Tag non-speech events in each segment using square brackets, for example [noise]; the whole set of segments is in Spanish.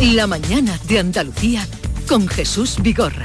La mañana de Andalucía con Jesús Vigorra.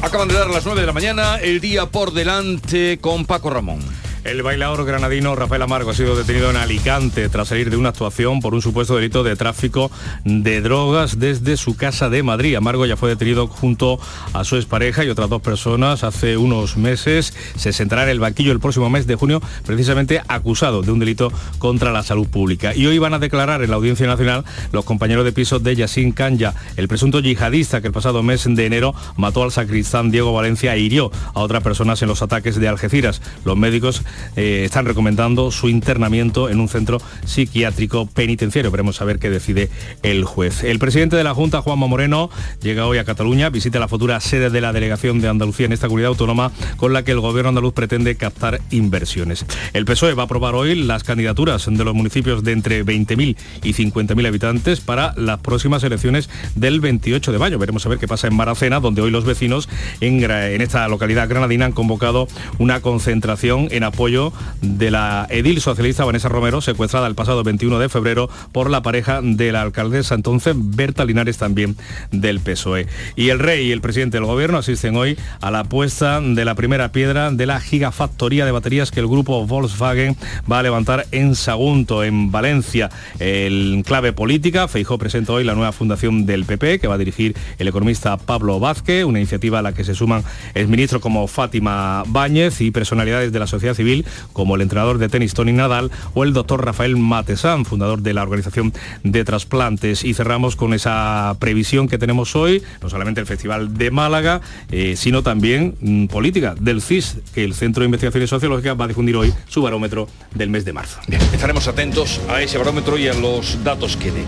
Acaban de dar las 9 de la mañana, el día por delante con Paco Ramón. El bailador granadino Rafael Amargo ha sido detenido en Alicante tras salir de una actuación por un supuesto delito de tráfico de drogas desde su casa de Madrid. Amargo ya fue detenido junto a su expareja y otras dos personas hace unos meses. Se sentará en el banquillo el próximo mes de junio, precisamente acusado de un delito contra la salud pública. Y hoy van a declarar en la Audiencia Nacional los compañeros de piso de Yassin Kanya, el presunto yihadista que el pasado mes de enero mató al sacristán Diego Valencia e hirió a otras personas en los ataques de Algeciras. Los médicos eh, están recomendando su internamiento en un centro psiquiátrico penitenciario. Veremos a ver qué decide el juez. El presidente de la Junta, Juanma Moreno, llega hoy a Cataluña, visita la futura sede de la delegación de Andalucía en esta comunidad autónoma con la que el gobierno andaluz pretende captar inversiones. El PSOE va a aprobar hoy las candidaturas de los municipios de entre 20.000 y 50.000 habitantes para las próximas elecciones del 28 de mayo. Veremos a ver qué pasa en Maracena, donde hoy los vecinos en esta localidad granadina han convocado una concentración en apoyo de la edil socialista Vanessa Romero, secuestrada el pasado 21 de febrero por la pareja de la alcaldesa entonces Berta Linares también del PSOE. Y el rey y el presidente del gobierno asisten hoy a la puesta de la primera piedra de la gigafactoría de baterías que el grupo Volkswagen va a levantar en Sagunto, en Valencia. El clave política, Feijó presenta hoy la nueva fundación del PP que va a dirigir el economista Pablo Vázquez, una iniciativa a la que se suman exministros como Fátima Báñez y personalidades de la sociedad civil como el entrenador de tenis Tony Nadal o el doctor Rafael Matesan, fundador de la Organización de Trasplantes. Y cerramos con esa previsión que tenemos hoy, no solamente el Festival de Málaga, eh, sino también mm, política del CIS, que el Centro de Investigaciones Sociológicas va a difundir hoy su barómetro del mes de marzo. estaremos atentos a ese barómetro y a los datos que dé.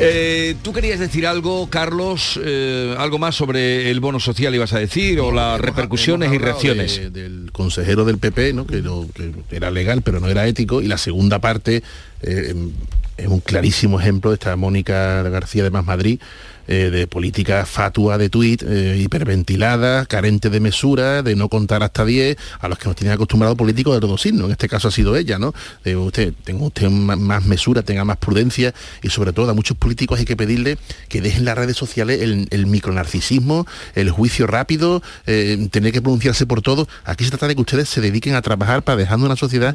Eh, ¿Tú querías decir algo, Carlos? Eh, ¿Algo más sobre el bono social ibas a decir? ¿O las repercusiones y reacciones? del consejero del PP, ¿no? que que era legal pero no era ético, y la segunda parte eh, es un clarísimo ejemplo de esta Mónica García de Más Madrid, eh, de política fatua de tuit, eh, hiperventilada, carente de mesura, de no contar hasta 10, a los que nos tienen acostumbrado políticos de todo signo. En este caso ha sido ella, ¿no? De usted, tenga usted más mesura, tenga más prudencia y sobre todo a muchos políticos hay que pedirle que dejen las redes sociales el, el micronarcisismo, el juicio rápido, eh, tener que pronunciarse por todo. Aquí se trata de que ustedes se dediquen a trabajar para dejando una sociedad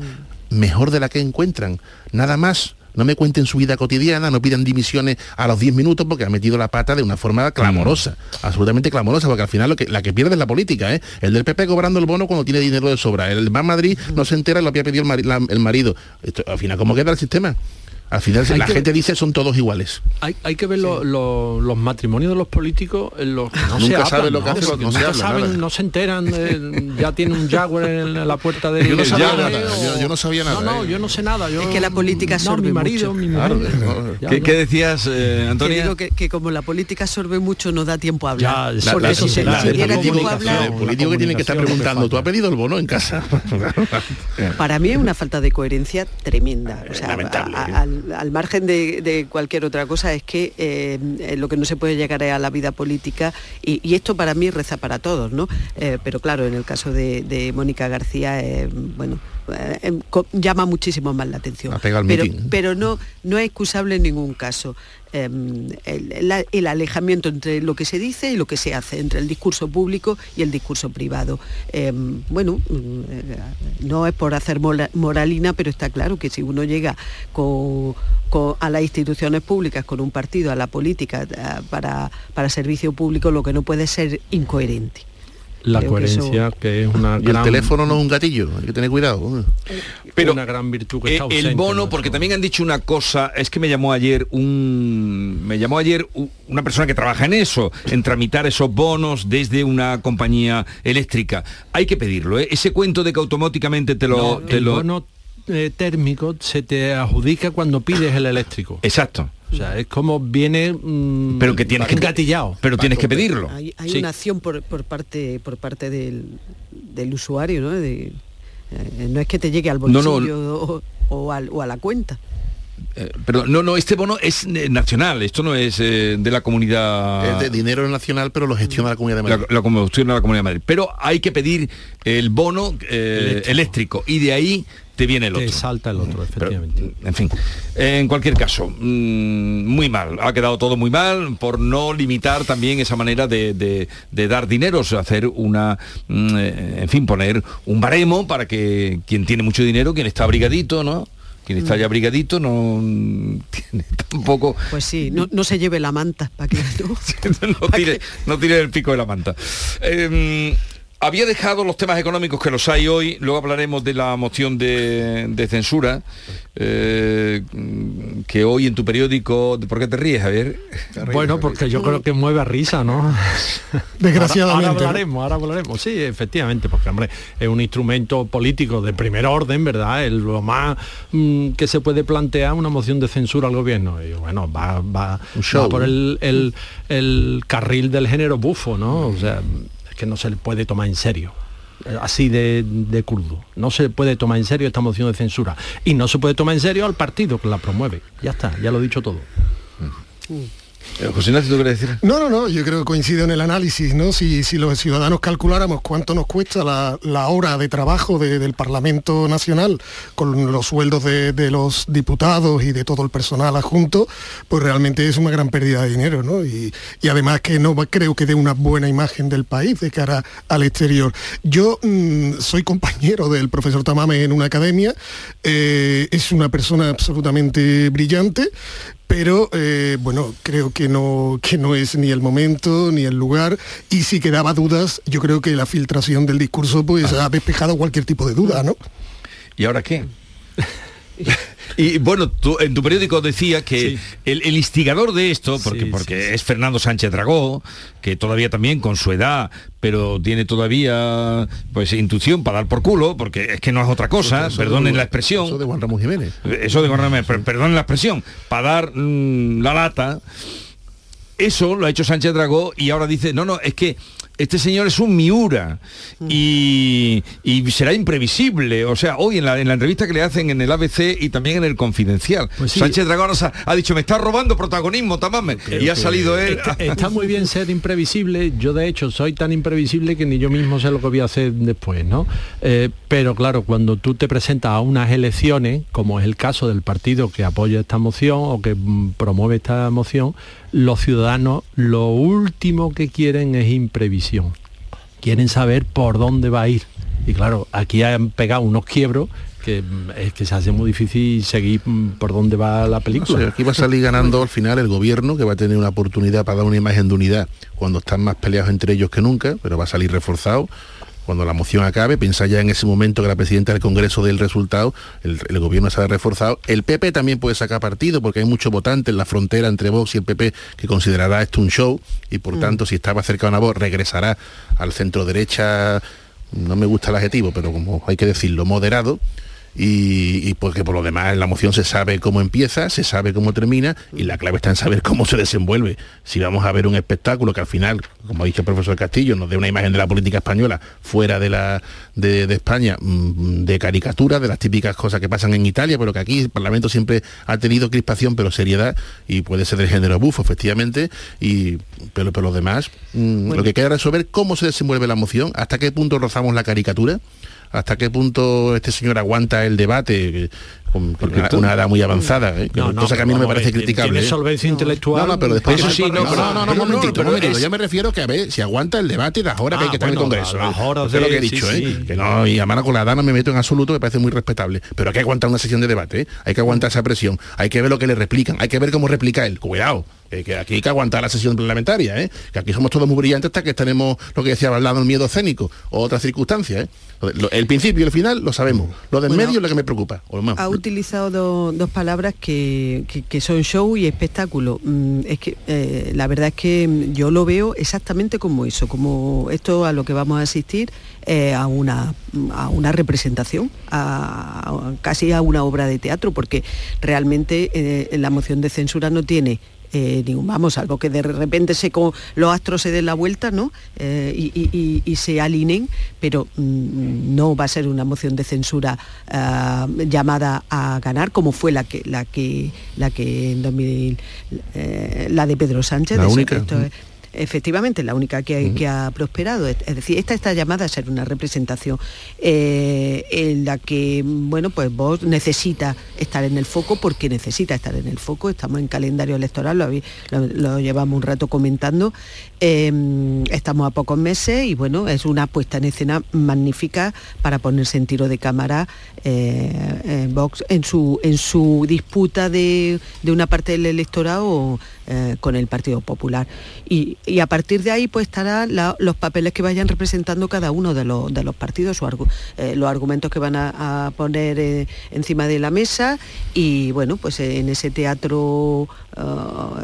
mejor de la que encuentran. Nada más no me cuenten su vida cotidiana, no pidan dimisiones a los 10 minutos porque ha metido la pata de una forma clamorosa, mm. absolutamente clamorosa, porque al final lo que, la que pierde es la política, ¿eh? El del PP cobrando el bono cuando tiene dinero de sobra, el más Madrid no se entera y lo había pedido el, marido. al final, ¿cómo queda el sistema? Al final la gente dice son todos iguales. Hay, que ver los matrimonios de los políticos, los no Nunca se lo que hacen, no, se saben, no se enteran, [laughs] ya tiene un Jaguar en la puerta de yo no sabía nada, yo, no sabía nada. No, no, ¿eh? yo no sé nada. Yo, es que la política absorbe mi marido, mucho. Mi marido ¿Qué, ¿Qué, decías, eh, Antonio? Que digo que, como la política absorbe mucho, no da tiempo a hablar. Ya, Porque si, se, diera tiempo a hablar... El político que tiene que estar preguntando, ¿tú has pedido el bono en casa? Para mí es una falta de coherencia tremenda. O sea, al margen de cualquier otra cosa es que eh, lo que no se puede llegar a la vida política, y, esto para mí reza para todos, ¿no? Eh, pero claro, en el caso de, Mónica García, eh, bueno, llama muchísimo más la atención. Pero, pero no, no es excusable en ningún caso. Em, el, alejamiento entre lo que se dice y lo que se hace, entre el discurso público y el discurso privado. Em, bueno, eh, no es por hacer moralina, pero está claro que si uno llega a las instituciones públicas, con un partido, a la política, para, para servicio público, lo que no puede ser incoherente la coherencia que, es una y el teléfono no es un gatillo hay que tener cuidado pero una gran virtud que está el bono porque también han dicho una cosa es que me llamó ayer un me llamó ayer una persona que trabaja en eso en tramitar esos bonos desde una compañía eléctrica. Hay que pedirlo ¿eh? ese cuento de que automáticamente te lo el bono eh, térmico se te adjudica cuando pides el eléctrico. Exacto o sea, es como viene mm, pero que tienes que gatillado. Pero tienes que pedirlo. Hay, una acción por, parte por parte del, usuario, ¿no? Eh, no es que te llegue al bolsillo O, a la cuenta. Eh, pero no, no, este bono es eh, nacional, esto no es de la comunidad... Es de dinero nacional, pero lo gestiona la Comunidad de Madrid. La, la gestiona la Comunidad de Madrid. Pero hay que pedir el bono eléctrico. y de ahí te viene el otro. Te salta el otro, efectivamente. en fin, en cualquier caso, mm, muy mal. Ha quedado todo muy mal por no limitar también esa manera de, dar dineros, hacer una, mm, eh, en fin, poner un baremo para que quien tiene mucho dinero, quien está abrigadito, ¿no? quien está ya abrigadito no [laughs] tiene tampoco pues sí no, se lleve la manta para que [laughs] no, tire, el pico de la manta em, había dejado los temas económicos que los hay hoy, luego hablaremos de la moción de, censura, eh, que hoy en tu periódico, ¿por qué te ríes, Javier? Bueno, porque yo creo que mueve a risa, ¿no? [laughs] Desgraciadamente. Ahora, hablaremos, ahora hablaremos. Sí, efectivamente, porque hombre, es un instrumento político de primer orden, ¿verdad? Es lo más mm, que se puede plantear una moción de censura al gobierno. Y bueno, va, va, por el, el carril del género bufo, ¿no? O sea, que no se le puede tomar en serio eh, así de, de crudo. No se puede tomar en serio esta moción de censura. Y no se puede tomar en serio al partido que la promueve. Ya está, ya lo he dicho todo. Mm. Eh, José Ignacio, ¿tú decir? No, no, no, yo creo que coincido en el análisis, ¿no? Si, los ciudadanos calculáramos cuánto nos cuesta la, hora de trabajo del Parlamento Nacional con los sueldos de, los diputados y de todo el personal adjunto, pues realmente es una gran pérdida de dinero, ¿no? Y, además que no creo que dé una buena imagen del país de cara al exterior. Yo mm, soy compañero del profesor Tamame en una academia, eh, es una persona absolutamente brillante, pero eh, bueno, creo que no, que no es ni el momento ni el lugar y si quedaba dudas, yo creo que la filtración del discurso pues ha despejado cualquier tipo de duda, ¿no? ¿Y ahora qué? [laughs] Y bueno, en tu periódico decía que el, instigador de esto, porque, porque es Fernando Sánchez Dragó, que todavía también con su edad, pero tiene todavía pues intuición para dar por culo, porque es que no es otra cosa, perdonen la expresión. Eso de Juan Ramón Jiménez. Eso de Juan Ramón Jiménez, perdonen la expresión, para dar mm, la lata. Eso lo ha hecho Sánchez Dragó y ahora dice, no, no, es que este señor es un Miura y, será imprevisible. O sea, hoy en la, entrevista que le hacen en el ABC y también en el Confidencial, pues Sánchez Dragón ha, dicho, me está robando protagonismo, tamame. Y ha salido él. Está, muy bien ser imprevisible. Yo de hecho soy tan imprevisible que ni yo mismo sé lo que voy a hacer después, ¿no? Eh, pero claro, cuando tú te presentas a unas elecciones, como es el caso del partido que apoya esta moción o que mm, promueve esta moción, los ciudadanos lo último que quieren es imprevisión. Quieren saber por dónde va a ir. Y claro, aquí han pegado unos quiebros que mm, es que se hace muy difícil seguir mm, por dónde va la película. aquí va a salir ganando al final el gobierno, que va a tener una oportunidad para dar una imagen de unidad cuando están más peleados entre ellos que nunca, pero va a salir reforzado cuando la moción acabe, piensa ya en ese momento que la presidenta del Congreso del resultado, el, gobierno se ha reforzado. El PP también puede sacar partido porque hay muchos votantes en la frontera entre Vox y el PP que considerará esto un show y por mm. tanto si estaba cerca de una voz regresará al centro derecha, no me gusta el adjetivo, pero como hay que decirlo, moderado y, porque por lo demás la moción se sabe cómo empieza, se sabe cómo termina y la clave está en saber cómo se desenvuelve. Si vamos a ver un espectáculo que al final, como ha dicho el profesor Castillo, nos dé una imagen de la política española fuera de, la, de, España, mm, de caricatura, de las típicas cosas que pasan en Italia, pero que aquí el Parlamento siempre ha tenido crispación, pero seriedad, y puede ser del género bufo, efectivamente, y, pero, pero lo demás, mm, lo que queda es resolver cómo se desenvuelve la moción, hasta qué punto rozamos la caricatura, hasta qué punto este señor aguanta el debate con, una, edad muy avanzada, ¿eh? cosa que a mí no me parece criticable. Tiene ¿eh? solvencia intelectual. No, pero después eso sí, no, no, no, no, momentito, momentito. Yo me refiero que a ver si aguanta el debate de las horas que hay que estar en el Congreso. Las horas de, lo que he dicho, ¿eh? Que no, y a mano con la edad no me meto en absoluto, me parece muy respetable. Pero hay que aguantar una sesión de debate, ¿eh? hay que aguantar esa presión, hay que ver lo que le replican, hay que ver cómo replica él. Cuidado, que aquí hay que aguantar la sesión parlamentaria, ¿eh? que aquí somos todos muy brillantes hasta que tenemos lo que decía hablando el miedo escénico o otras circunstancias. ¿eh? El principio y el final lo sabemos. Lo del medio es lo que me preocupa. Ha utilizado dos palabras que, son show y espectáculo. Mm, es que eh, la verdad es que yo lo veo exactamente como eso, como esto a lo que vamos a asistir eh, a, una, a una representación, casi a una obra de teatro, porque realmente eh, la moción de censura no tiene eh, vamos, algo que de repente se los astros se den la vuelta ¿no? Eh, y, se alineen, pero mm, no va a ser una moción de censura ah, llamada a ganar, como fue la que la que la que en 2000, eh, la de Pedro Sánchez. La única. Efectivamente la única que, que ha prosperado. Es, decir, esta está llamada a ser una representación eh, en la que, bueno, pues vos necesita estar en el foco porque necesita estar en el foco. Estamos en calendario electoral, lo, llevamos un rato comentando. Em, estamos a pocos meses y bueno, es una puesta en escena magnífica para ponerse en tiro de cámara eh, Vox en su, en su disputa de, de una parte del electorado eh, con el Partido Popular. Y, a partir de ahí pues estarán los papeles que vayan representando cada uno de los, de los partidos, eh, los argumentos que van a, poner eh, encima de la mesa y bueno, pues en ese teatro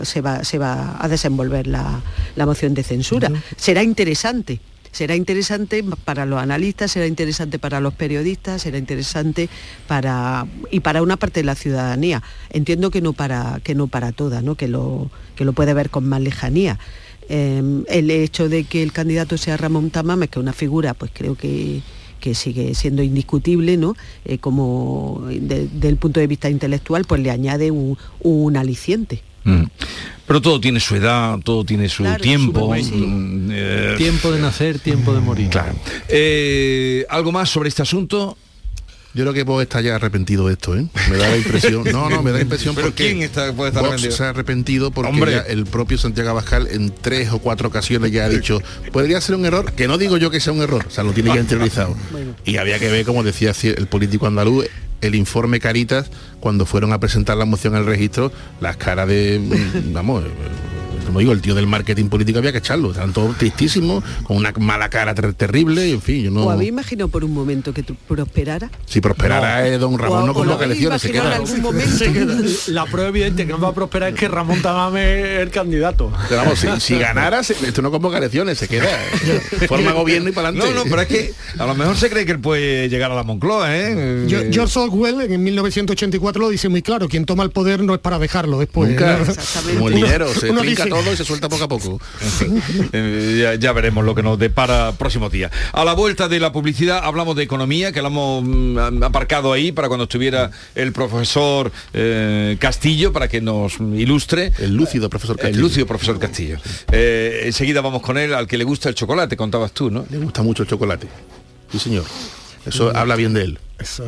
se, va, se va a desenvolver la, moción de censura. Será interesante será interesante para los analistas, será interesante para los periodistas, será interesante para y para una parte de la ciudadanía. Entiendo que no para que no para toda, ¿no? Que lo que lo puede ver con más lejanía. Em, el hecho de que el candidato sea Ramón Tamames, que es una figura, pues creo que que sigue siendo indiscutible, ¿no? Eh, como desde el punto de vista intelectual, pues le añade un, aliciente. Mm. Pero todo tiene su edad, todo tiene su tiempo. Mm, eh, tiempo de nacer, tiempo de morir. Claro. Eh, ¿Algo más sobre este asunto? Yo creo que vos está ya arrepentido de esto, ¿eh? Me da la impresión. No, no, me da la impresión ¿Pero porque quién está, puede estar arrepentido? se ha arrepentido porque el propio Santiago Abascal en tres o cuatro ocasiones ya ha dicho, podría ser un error, que no digo yo que sea un error, o sea, lo tiene ya [laughs] interiorizado. Y había que ver, como decía el político andaluz, el informe Caritas cuando fueron a presentar la moción al registro, las caras de, mm, vamos, como digo, el tío del marketing político había que echarlo, estaban todos tristísimos, con una mala cara terrible, y en fin, yo no... ¿O había imaginado por un momento que prosperara? Si prosperara eh, don Ramón no convoca elecciones, se queda. La prueba evidente que no va a prosperar es que Ramón Tamame es el candidato. Pero vamos, si, ganara, esto no convoca elecciones, se queda. Forma gobierno y para adelante. No, no, pero es que a lo mejor se cree que él puede llegar a la Moncloa, ¿eh? George Orwell en 1984 lo dice muy claro, quien toma el poder no es para dejarlo después. Como el dinero, se trinca todo y se suelta poco a poco. [laughs] Eh, ya, veremos lo que nos depara próximo día. A la vuelta de la publicidad hablamos de economía, que la hemos mm, aparcado ahí para cuando estuviera el profesor eh, Castillo, para que nos ilustre. El lúcido profesor Castillo. El lúcido profesor Castillo. Eh, enseguida vamos con él, al que le gusta el chocolate, contabas tú, ¿no? Le gusta mucho el chocolate. Sí, señor. Eso habla bien de él. Eso.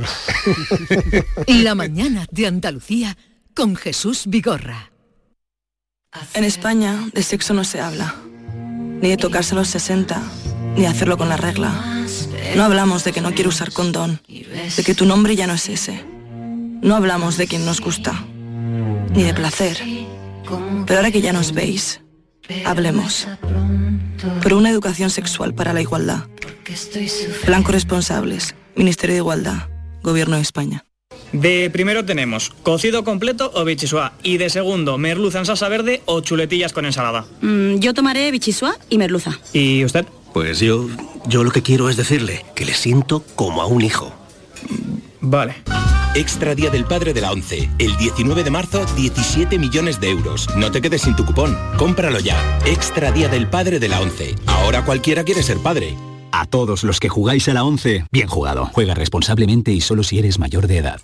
[laughs] la mañana de Andalucía con Jesús Vigorra. En España de sexo no se habla, ni de tocarse los 60, ni de hacerlo con la regla. No hablamos de que no quiero usar condón, de que tu nombre ya no es ese. No hablamos de quien nos gusta, ni de placer. Pero ahora que ya nos veis, hablemos. Por una educación sexual para la igualdad. Blanco responsables, Ministerio de Igualdad, Gobierno de España. De primero tenemos cocido completo o bichisua y de segundo merluza en salsa verde o chuletillas con ensalada. Mm, yo tomaré bichisua y merluza. ¿Y usted? Pues yo, yo lo que quiero es decirle que le siento como a un hijo. Vale. Extra Día del Padre de la ONCE. El 19 de marzo, 17 millones de euros. No te quedes sin tu cupón. Cómpralo ya. Extra Día del Padre de la ONCE. Ahora cualquiera quiere ser padre. A todos los que jugáis a la ONCE, bien jugado. Juega responsablemente y solo si eres mayor de edad.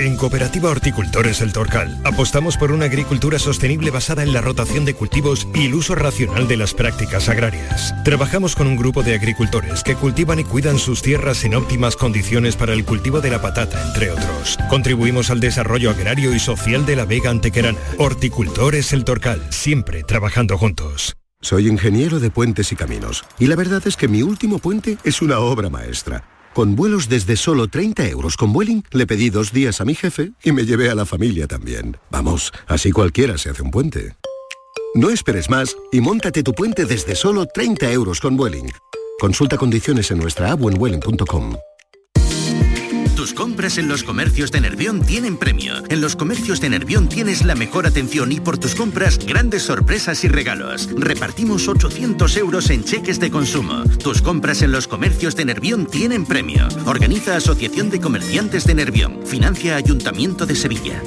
En Cooperativa Horticultores El Torcal apostamos por una agricultura sostenible basada en la rotación de cultivos y el uso racional de las prácticas agrarias. Trabajamos con un grupo de agricultores que cultivan y cuidan sus tierras en óptimas condiciones para el cultivo de la patata, entre otros. Contribuimos al desarrollo agrario y social de la Vega Antequerana. Horticultores El Torcal, siempre trabajando juntos. Soy ingeniero de puentes y caminos y la verdad es que mi último puente es una obra maestra. Con vuelos desde solo 30 euros con Vueling, le pedí dos días a mi jefe y me llevé a la familia también. Vamos, así cualquiera se hace un puente. No esperes más y montate tu puente desde solo 30 euros con Vueling. Consulta condiciones en nuestra app. Tus compras en los comercios de Nervión tienen premio. En los comercios de Nervión tienes la mejor atención y por tus compras grandes sorpresas y regalos. Repartimos 800 euros en cheques de consumo. Tus compras en los comercios de Nervión tienen premio. Organiza Asociación de Comerciantes de Nervión. Financia Ayuntamiento de Sevilla.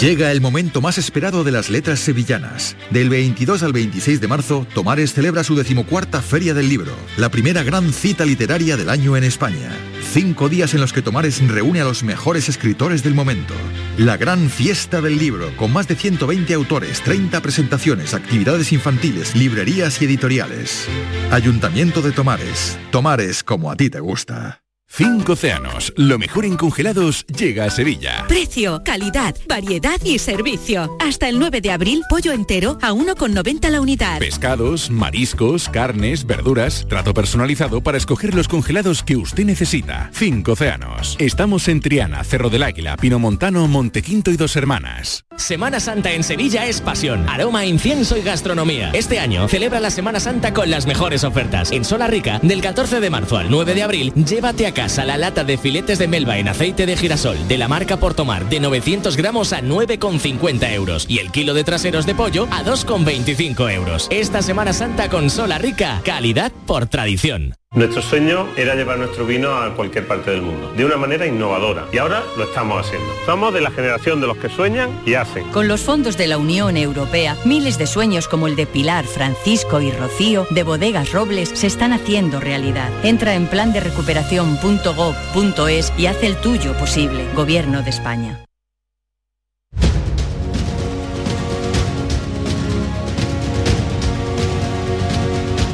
Llega el momento más esperado de las letras sevillanas. Del 22 al 26 de marzo, Tomares celebra su decimocuarta Feria del Libro, la primera gran cita literaria del año en España. Cinco días en los que Tomares reúne a los mejores escritores del momento. La gran fiesta del libro, con más de 120 autores, 30 presentaciones, actividades infantiles, librerías y editoriales. Ayuntamiento de Tomares. Tomares como a ti te gusta. Cinco océanos, lo mejor en congelados llega a Sevilla. Precio, calidad, variedad y servicio. Hasta el 9 de abril, pollo entero a 1,90 la unidad. Pescados, mariscos, carnes, verduras, trato personalizado para escoger los congelados que usted necesita. Cinco océanos. Estamos en Triana, Cerro del Águila, Pinomontano, Montequinto y Dos Hermanas. Semana Santa en Sevilla es pasión, aroma, incienso y gastronomía. Este año celebra la Semana Santa con las mejores ofertas. En Sola Rica, del 14 de marzo al 9 de abril, llévate a casa a la lata de filetes de melva en aceite de girasol de la marca Portomar de 900 gramos a 9,50 euros y el kilo de traseros de pollo a 2,25 euros. Esta Semana Santa con Sola Rica, calidad por tradición. Nuestro sueño era llevar nuestro vino a cualquier parte del mundo, de una manera innovadora, y ahora lo estamos haciendo. Somos de la generación de los que sueñan y hacen. Con los fondos de la Unión Europea, miles de sueños como el de Pilar, Francisco y Rocío, de Bodegas Robles, se están haciendo realidad. Entra en plan de recuperación.gov.es y haz el tuyo posible. Gobierno de España.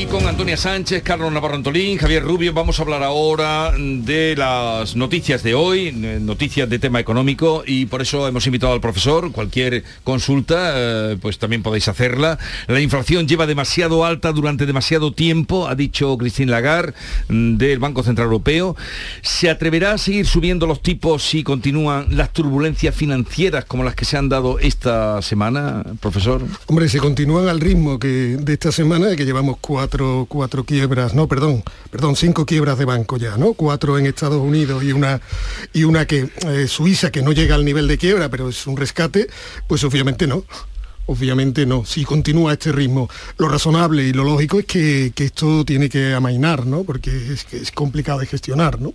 Y con Antonia Sánchez, Carlos Navarro Antolín, Javier Rubio, vamos a hablar ahora de las noticias de hoy, eh, noticias de tema económico, y por eso hemos invitado al profesor. Cualquier consulta, eh, pues también podéis hacerla. La inflación lleva demasiado alta durante demasiado tiempo, ha dicho Christine Lagarde mm, del Banco Central Europeo. ¿Se atreverá a seguir subiendo los tipos si continúan las turbulencias financieras como las que se han dado esta semana, profesor? Hombre, se continúan al ritmo que de esta semana, que llevamos cuatro cuatro, quiebras, no, perdón, perdón, cinco quiebras de banco ya, ¿no? Cuatro en Estados Unidos y una, y una que eh, Suiza que no llega al nivel de quiebra, pero es un rescate, pues obviamente no. Obviamente no, si continúa este ritmo. Lo razonable y lo lógico es que, esto tiene que amainar, ¿no? Porque es, es complicado de gestionar, ¿no?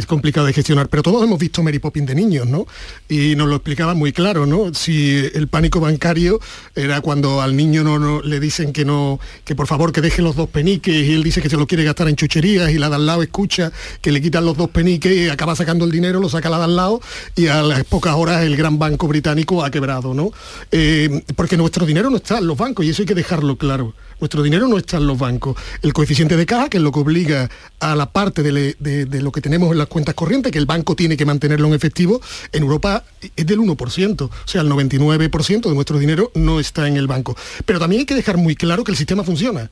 Es complicado de gestionar. Pero todos hemos visto Mary Poppins de niños, ¿no? Y nos lo explicaba muy claro, ¿no? Si el pánico bancario era cuando al niño no, le dicen que no, que por favor que deje los dos peniques y él dice que se lo quiere gastar en chucherías y la de al lado escucha que le quitan los dos peniques y acaba sacando el dinero, lo saca la de al lado y a las pocas horas el gran banco británico ha quebrado, ¿no? Eh, porque nuestro dinero no está en los bancos y eso hay que dejarlo claro. Nuestro dinero no está en los bancos. El coeficiente de caja, que es lo que obliga a la parte de, lo que tenemos en las cuentas corrientes, que el banco tiene que mantenerlo en efectivo, en Europa es del 1%. O sea, el 99% de nuestro dinero no está en el banco. Pero también hay que dejar muy claro que el sistema funciona.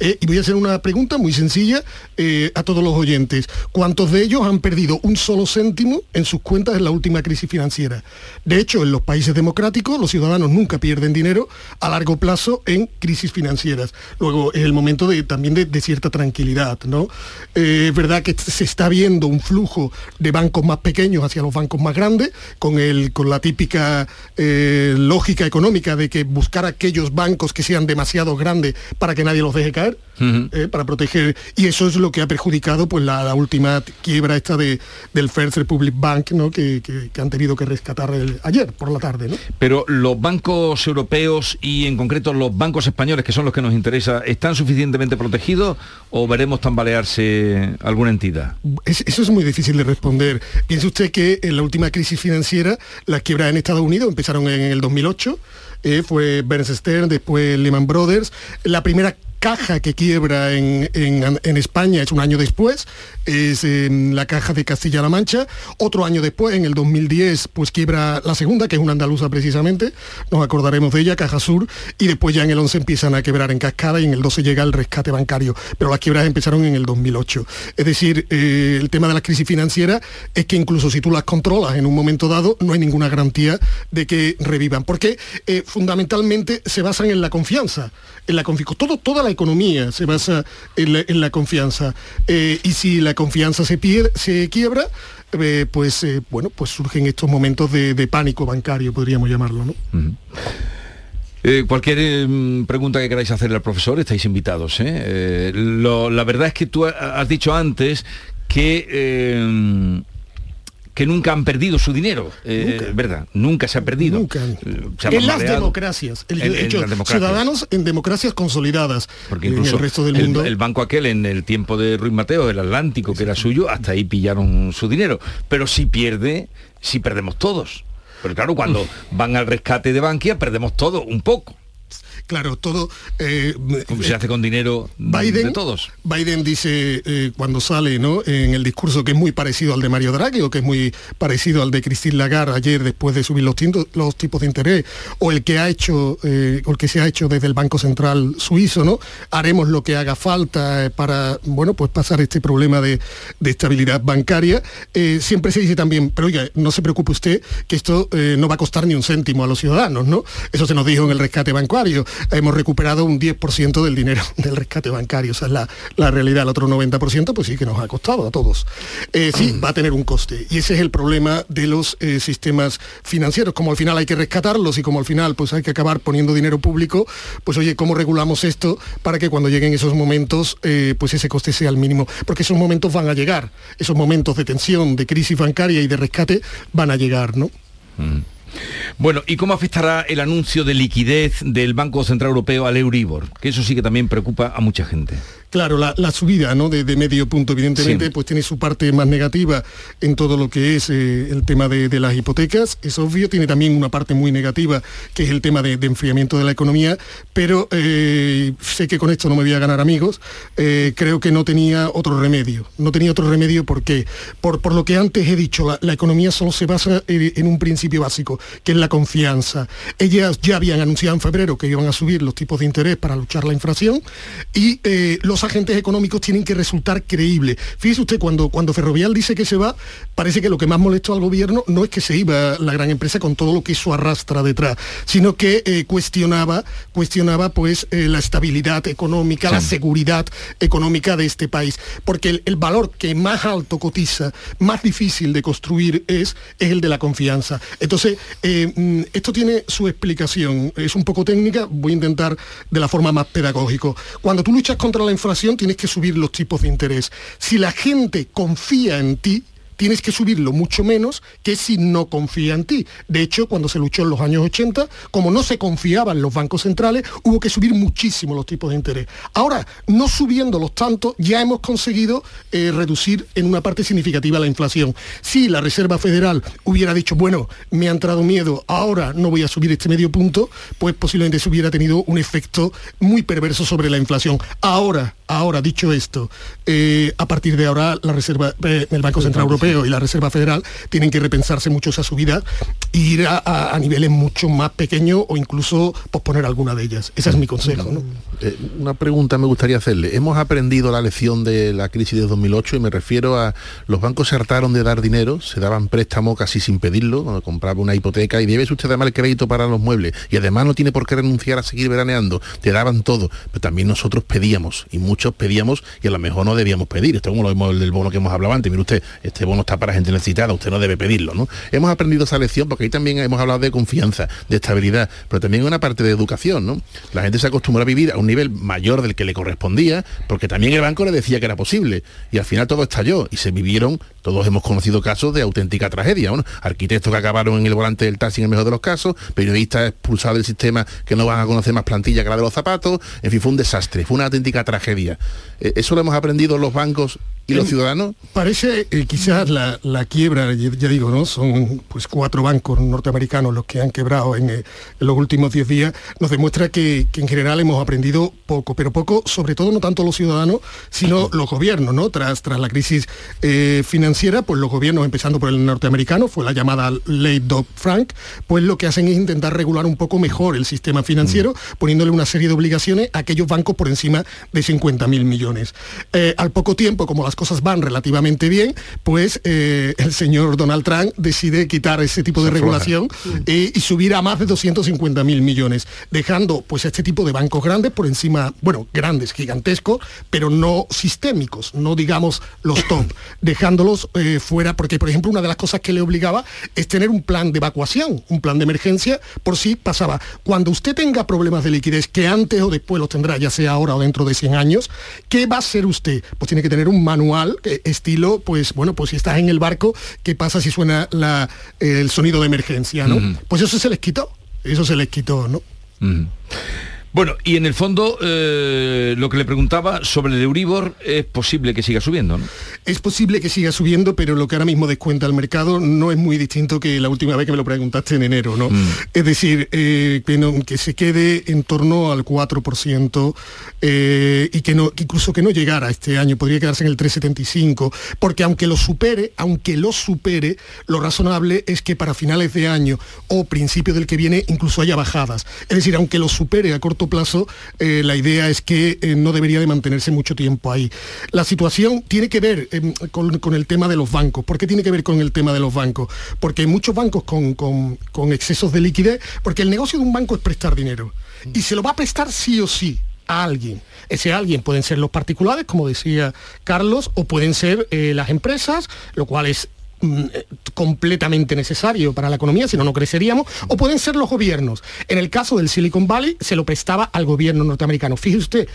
Eh, y voy a hacer una pregunta muy sencilla eh, a todos los oyentes. ¿Cuántos de ellos han perdido un solo céntimo en sus cuentas en la última crisis financiera? De hecho, en los países democráticos los ciudadanos nunca pierden dinero a largo plazo en crisis financieras. Luego es el momento de, también de, cierta tranquilidad. ¿no? Eh, es verdad que se está viendo un flujo de bancos más pequeños hacia los bancos más grandes, con, el, con la típica lógica económica de que buscar aquellos bancos que sean demasiado grandes para que nadie los deje caer eh, para proteger. Y eso es lo que ha perjudicado pues, la, última quiebra esta de, del First Republic Bank, ¿no? que, han tenido que rescatar ayer por la tarde. ¿no? Pero los bancos europeos y en concreto los bancos españoles, que son los que nos interesa, ¿están suficientemente protegidos o veremos tambalearse alguna entidad? eso es muy difícil de responder. Piense usted que en la última crisis financiera, las quiebras en Estados Unidos empezaron en el 2008, eh, fue Berenstein Stern, después Lehman Brothers. La primera caja que quiebra en, España es un año después, es la caja de Castilla-La Mancha. Otro año después, en el 2010, pues quiebra la segunda, que es una andaluza precisamente, nos acordaremos de ella, Caja Sur, y después ya en el 11 empiezan a quebrar en cascada y en el 12 llega el rescate bancario. Pero las quiebras empezaron en el 2008. Es decir, eh, el tema de la crisis financiera es que incluso si tú las controlas en un momento dado, no hay ninguna garantía de que revivan, porque eh, fundamentalmente se basan en la confianza en la todo, toda economía se basa en la, confianza. Eh, y si la confianza se, pierde, se quiebra, eh, pues eh, bueno, pues surgen estos momentos de, pánico bancario, podríamos llamarlo, ¿no? cualquier pregunta que queráis hacerle al profesor, estáis invitados. la verdad es que tú has dicho antes que... que nunca han perdido su dinero, eh, ¿verdad? Nunca se ha perdido. Nunca. Eh, se ha en las democracias, el- En- de en hecho, las democracias. ciudadanos en democracias consolidadas Porque en incluso el resto del el, mundo. el banco aquel en el tiempo de Ruiz Mateo, el Atlántico, que era suyo, hasta ahí pillaron su dinero. Pero si pierde, si perdemos todos. Pero claro, cuando van al rescate de Bankia, perdemos todo, un poco. Claro, todo... eh, Como se hace con dinero Biden, de todos. Biden dice eh, cuando sale ¿no? en el discurso que es muy parecido al de Mario Draghi o que es muy parecido al de Christine Lagarde ayer después de subir los, tinto- los tipos de interés o el que ha hecho eh, o el que se ha hecho desde el Banco Central suizo, ¿no? Haremos lo que haga falta eh, para bueno pues pasar este problema de, de estabilidad bancaria. Eh, siempre se dice también, pero oiga, no se preocupe usted que esto eh, no va a costar ni un céntimo a los ciudadanos, ¿no? Eso se nos dijo en el rescate bancario. Hemos recuperado un 10% del dinero [laughs] del rescate bancario. Esa es la, la realidad. El otro 90% pues sí que nos ha costado a todos. Eh, sí, va a tener un coste. Y ese es el problema de los eh, sistemas financieros. Como al final hay que rescatarlos y como al final pues hay que acabar poniendo dinero público, pues oye, ¿cómo regulamos esto para que cuando lleguen esos momentos eh, pues ese coste sea el mínimo? Porque esos momentos van a llegar. Esos momentos de tensión, de crisis bancaria y de rescate van a llegar, ¿no? Bueno, ¿y cómo afectará el anuncio de liquidez del Banco Central Europeo al Euribor? Que eso sí que también preocupa a mucha gente. Claro, la, la subida ¿no? de, de medio punto, evidentemente, Sí. pues tiene su parte más negativa en todo lo que es eh, el tema de, de las hipotecas, es obvio, tiene también una parte muy negativa, que es el tema de, de enfriamiento de la economía, pero eh, sé que con esto no me voy a ganar amigos, eh, creo que no tenía otro remedio. No tenía otro remedio porque, por, por lo que antes he dicho, la, la economía solo se basa en, en un principio básico, que es la confianza. Ellas ya habían anunciado en febrero que iban a subir los tipos de interés para luchar la inflación y eh, los agentes económicos tienen que resultar creíbles. Fíjese usted, cuando, cuando Ferrovial dice que se va, parece que lo que más molestó al gobierno no es que se iba la gran empresa con todo lo que eso arrastra detrás, sino que eh, cuestionaba, cuestionaba pues eh, la estabilidad económica, la seguridad económica de este país. Porque el, el valor que más alto cotiza, más difícil de construir es, es el de la confianza. Entonces, eh, mm, esto tiene su explicación, es un poco técnica, voy a intentar de la forma más pedagógico. Cuando tú luchas contra la tienes que subir los tipos de interés. Si la gente confía en ti, tienes que subirlo mucho menos que si no confía en ti. De hecho, cuando se luchó en los años 80, como no se confiaban los bancos centrales, hubo que subir muchísimo los tipos de interés. Ahora, no subiéndolos tanto, ya hemos conseguido eh, reducir en una parte significativa la inflación. Si la Reserva Federal hubiera dicho, bueno, me ha entrado miedo, ahora no voy a subir este medio punto, pues posiblemente se hubiera tenido un efecto muy perverso sobre la inflación. Ahora, ahora, dicho esto, eh, a partir de ahora la Reserva, eh, el Banco Central Europeo y la Reserva Federal tienen que repensarse mucho esa subida e ir a, a- niveles mucho más pequeños o incluso posponer alguna de ellas. Ese es mi consejo. Eh, una pregunta me gustaría hacerle. Hemos aprendido la lección de la crisis de 2008 y me refiero a los bancos se hartaron de dar dinero, se daban préstamo casi sin pedirlo, cuando compraba una hipoteca y debes usted además el crédito para los muebles y además no tiene por qué renunciar a seguir veraneando, te daban todo, pero también nosotros pedíamos y muchos pedíamos y a lo mejor no debíamos pedir. Esto es como lo del bono que hemos hablado antes, mire usted, este bono está para gente necesitada, usted no debe pedirlo, ¿no? Hemos aprendido esa lección porque ahí también hemos hablado de confianza, de estabilidad, pero también una parte de educación, ¿no? La gente se acostumbró a vivir a un nivel mayor del que le correspondía, porque también el banco le decía que era posible, y al final todo estalló, y se vivieron, todos hemos conocido casos de auténtica tragedia. Arquitectos que acabaron en el volante del taxi en el mejor de los casos, periodistas expulsados del sistema que no van a conocer más plantilla que la de los zapatos, en fin, fue un desastre, fue una auténtica tragedia. Eh, ¿Eso lo hemos aprendido los bancos y los Em, ciudadanos? Parece eh, quizás la, la quiebra, ya, ya digo, ¿no? Son pues cuatro bancos norteamericanos los que han quebrado en, eh, en los últimos diez días, nos demuestra que, que en general hemos aprendido poco, pero poco, sobre todo no tanto los ciudadanos, sino los gobiernos, ¿no? Tras, tras la crisis eh, financiera, pues los gobiernos, empezando por el norteamericano, fue la llamada ley Dodd-Frank, pues lo que hacen es intentar regular un poco mejor el sistema financiero, poniéndole una serie de obligaciones a aquellos bancos por encima de 50.000 millones. Eh, al poco tiempo, como las cosas van relativamente bien, pues eh, el señor Donald Trump decide quitar ese tipo de regulación y subir a más de 250 mil millones, dejando pues este tipo de bancos grandes por encima, bueno, grandes, gigantescos, pero no sistémicos, no digamos los top, [coughs] dejándolos eh, fuera, porque por ejemplo una de las cosas que le obligaba es tener un plan de evacuación, un plan de emergencia por si pasaba. Cuando usted tenga problemas de liquidez, que antes o después los tendrá, ya sea ahora o dentro de 100 años, ¿qué va a hacer usted? Pues tiene que tener un manual anual, eh, estilo, pues bueno, pues si estás en el barco, ¿qué pasa si suena la, el sonido de emergencia, ¿no? Pues eso se les quitó, eso se les quitó, ¿no? Bueno, y en el fondo eh, lo que le preguntaba sobre el Euribor es posible que siga subiendo, ¿no? Es posible que siga subiendo, pero lo que ahora mismo descuenta el mercado no es muy distinto que la última vez que me lo preguntaste en enero, ¿no? Mm. Es decir, eh, que, no- que se quede en torno al 4% eh, y que no, incluso que no llegara este año, podría quedarse en el 3,75, porque aunque lo supere, aunque lo supere, lo razonable es que para finales de año o principio del que viene incluso haya bajadas. Es decir, aunque lo supere a corto plazo, eh, la idea es que eh, no debería de mantenerse mucho tiempo ahí. La situación tiene que ver em, con, con el tema de los bancos. ¿Por qué tiene que ver con el tema de los bancos? Porque hay muchos bancos con, con- con excesos de liquidez, porque el negocio de un banco es prestar dinero. Y se lo va a prestar sí o sí a alguien. Ese alguien pueden ser los particulares, como decía Carlos, o pueden ser eh, las empresas, lo cual es mm, completamente necesario para la economía, si no, no creceríamos, o pueden ser los gobiernos. En el caso del Silicon Valley se lo prestaba al gobierno norteamericano. Fíjese usted,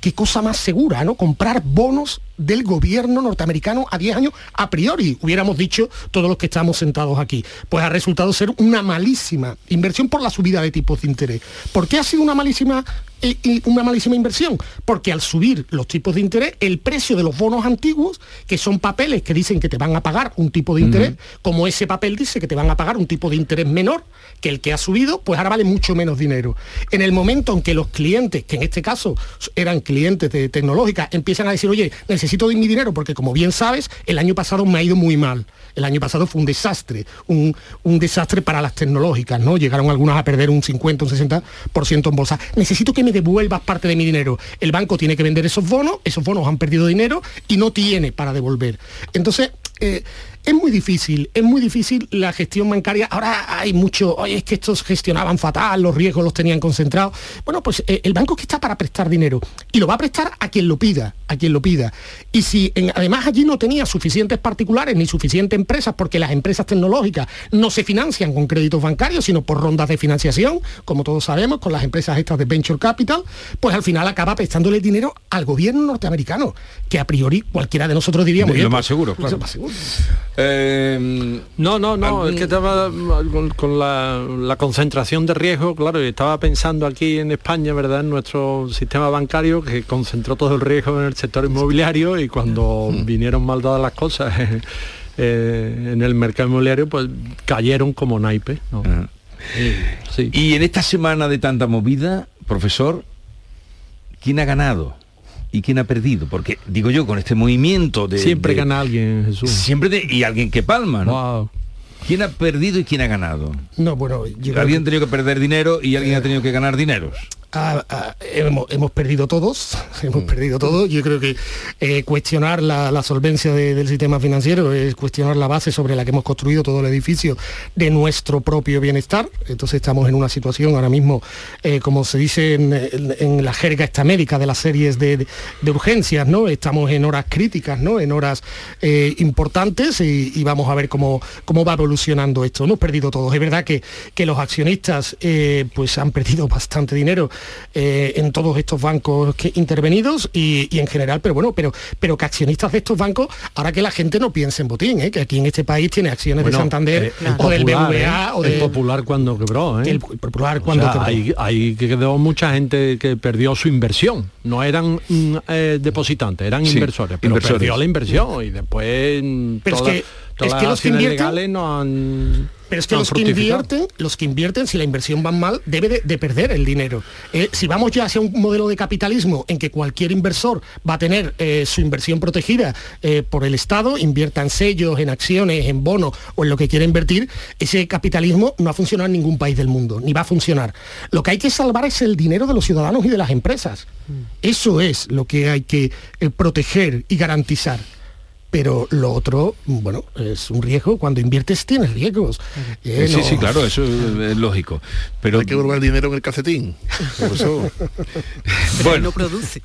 qué cosa más segura, ¿no? Comprar bonos del gobierno norteamericano a 10 años a priori, hubiéramos dicho todos los que estamos sentados aquí. Pues ha resultado ser una malísima inversión por la subida de tipos de interés. ¿Por qué ha sido una malísima eh, y una malísima inversión? Porque al subir los tipos de interés, el precio de los bonos antiguos, que son papeles que dicen que te van a pagar un tipo de interés, como ese papel dice que te van a pagar un tipo de interés menor que el que ha subido, pues ahora vale mucho menos dinero. En el momento en que los clientes, que en este caso eran clientes de tecnológica, empiezan a decir, oye, necesito de mi dinero porque como bien sabes, el año pasado me ha ido muy mal. El año pasado fue un desastre, un, un desastre para las tecnológicas, ¿no? Llegaron algunas a perder un 50, un 60% en bolsa. Necesito que me devuelvas parte de mi dinero. El banco tiene que vender esos bonos, esos bonos han perdido dinero y no tiene para devolver. Entonces, eh, es muy difícil, es muy difícil la gestión bancaria. Ahora hay mucho, oye, es que estos gestionaban fatal, los riesgos los tenían concentrados. Bueno, pues eh, el banco que está para prestar dinero y lo va a prestar a quien lo pida, a quien lo pida. Y si en- además allí no tenía suficientes particulares ni suficientes empresas, porque las empresas tecnológicas no se financian con créditos bancarios, sino por rondas de financiación, como todos sabemos, con las empresas estas de Venture Capital, pues al final acaba prestándole dinero al gobierno norteamericano, que a priori cualquiera de nosotros diríamos... Lo "Oye, más seguro, claro. lo más seguro". No, no, no, es que estaba con, con la, la concentración de riesgo, claro, y estaba pensando aquí en España, ¿verdad? En nuestro sistema bancario que concentró todo el riesgo en el sector inmobiliario y cuando vinieron mal dadas las cosas [laughs] eh, en el mercado inmobiliario, pues cayeron como naipes. ¿no? Y en esta semana de tanta movida, profesor, ¿quién ha ganado? ¿Y quién ha perdido? Porque digo yo, con este movimiento de... Siempre de- gana alguien, Jesús. Siempre de- y alguien que palma, ¿no? ¿Quién ha perdido y quién ha ganado? No, bueno, yo Alguien ha tenido que perder dinero y alguien ha tenido que ganar dineros. Ah, ah, hemos, hemos perdido todos, [laughs] hemos perdido todos. Yo creo que eh, cuestionar la, la solvencia de- del sistema financiero es cuestionar la base sobre la que hemos construido todo el edificio de nuestro propio bienestar. Entonces estamos en una situación ahora mismo, eh, como se dice en, en- en la jerga esta médica de las series de, de- de urgencias, ¿no? Estamos en horas críticas, ¿no? En horas eh, importantes y, y vamos a ver cómo, cómo va evolucionando esto. Hemos perdido todos. Es verdad que, que los accionistas pues han perdido bastante dinero eh, en todos estos bancos que, intervenidos y, y en general, pero bueno, pero, pero que accionistas de estos bancos, ahora que la gente no piense en botín, ¿eh? que aquí en este país tiene acciones Bueno, de Santander eh, el o del Popular, BVA ¿eh? o el del popular cuando quebró ¿eh? el popular O cuando sea, quebró. hay, hay que quedó mucha gente que perdió su inversión no eran mm, eh, depositantes eran Sí, inversores pero inversores. perdió la inversión y después mm, es que- todas es que las los que invierten- legales no han Pero es que no los que invierten, los que invierten, si la inversión va mal, debe de, de perder el dinero. Eh, si vamos ya hacia un modelo de capitalismo en que cualquier inversor va a tener eh, su inversión protegida eh, por el Estado, invierta en sellos, en acciones, en bonos o en lo que quiera invertir, ese capitalismo no ha funcionado en ningún país del mundo, ni va a funcionar. Lo que hay que salvar es el dinero de los ciudadanos y de las empresas. Eso es lo que hay que proteger y garantizar. Pero lo otro, bueno, es un riesgo. Cuando inviertes tienes riesgos. Eh, sí, no- sí, claro, eso es, lógico. Pero Hay que el dinero en el calcetín. Por eso- [laughs] [laughs] Bueno. no produce.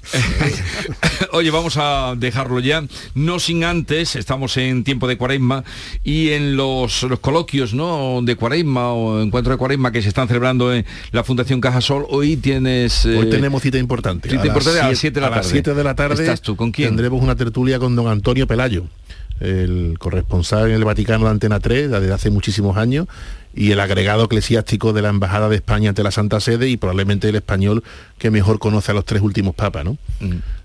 [laughs] Oye, vamos a dejarlo ya, no sin antes, estamos en tiempo de cuaresma y en los, los coloquios ¿no? de cuaresma o encuentro de cuaresma que se están celebrando en la Fundación Cajasol, hoy tienes... eh, Hoy tenemos cita importante. cita A las importante a las siete- 7 de la a las tarde. 7 de la tarde ¿Estás tú con quién? Tendremos una tertulia con don Antonio Pelayo, el corresponsal en el Vaticano de Antena 3 desde hace muchísimos años y el agregado eclesiástico de la Embajada de España ante la Santa Sede y probablemente el español que mejor conoce a los tres últimos papas, ¿no?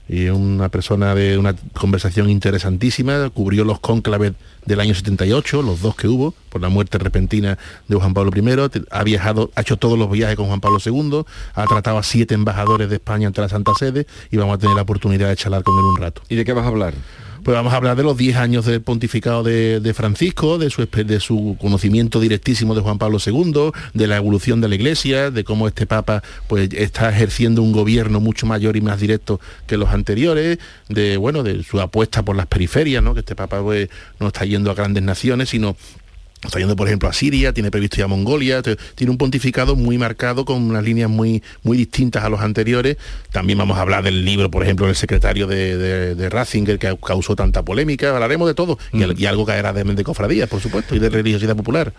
Y una persona de una conversación interesantísima, cubrió los cónclaves del año 78, los dos que hubo, por la muerte repentina de Juan Pablo I, ha viajado, ha hecho todos los viajes con Juan Pablo II, ha tratado a siete embajadores de España ante la Santa Sede y vamos a tener la oportunidad de charlar con él un rato. ¿Y de qué vas a hablar? Pues vamos a hablar de los 10 años del pontificado de, de Francisco, de su, de su conocimiento directísimo de Juan Pablo II, de la evolución de la Iglesia, de cómo este Papa pues, está ejerciendo un gobierno mucho mayor y más directo que los anteriores, de bueno, de su apuesta por las periferias, ¿no? que este Papa pues, no está yendo a grandes naciones, sino Está yendo, por ejemplo, a Siria, tiene previsto ir a Mongolia, tiene un pontificado muy marcado con unas líneas muy, muy distintas a los anteriores. También vamos a hablar del libro, por ejemplo, del secretario de, de, de Ratzinger, que causó tanta polémica. Hablaremos de todo. Y algo caerá de, de cofradías, por supuesto, y de religiosidad popular.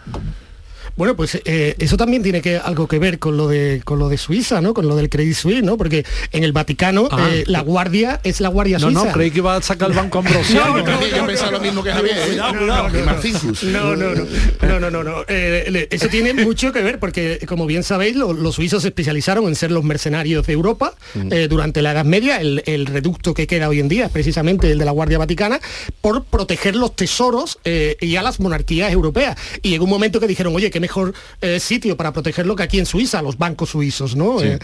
Bueno, pues eh, eso también tiene que algo que ver con lo de con lo de Suiza, ¿no? Con lo del Credit Suisse, ¿no? Porque en el Vaticano Ah. eh, la guardia es la guardia No, suiza. no, creí que iba a sacar el banco ambrosiano. [laughs] No, no, no, yo no, pensaba no, lo mismo que no, Javier, No, no. No, no, no, no, no, no, no. Eh, eso tiene mucho que ver porque, como bien sabéis, lo- los suizos se especializaron en ser los mercenarios de Europa Mm. eh, durante la Edad Media. El, el reducto que queda hoy en día es precisamente el de la Guardia Vaticana por proteger los tesoros eh, y a las monarquías europeas. Y llegó un momento que dijeron, oye, qué mejor eh, sitio para protegerlo que aquí en Suiza, los bancos suizos, ¿no? Eh,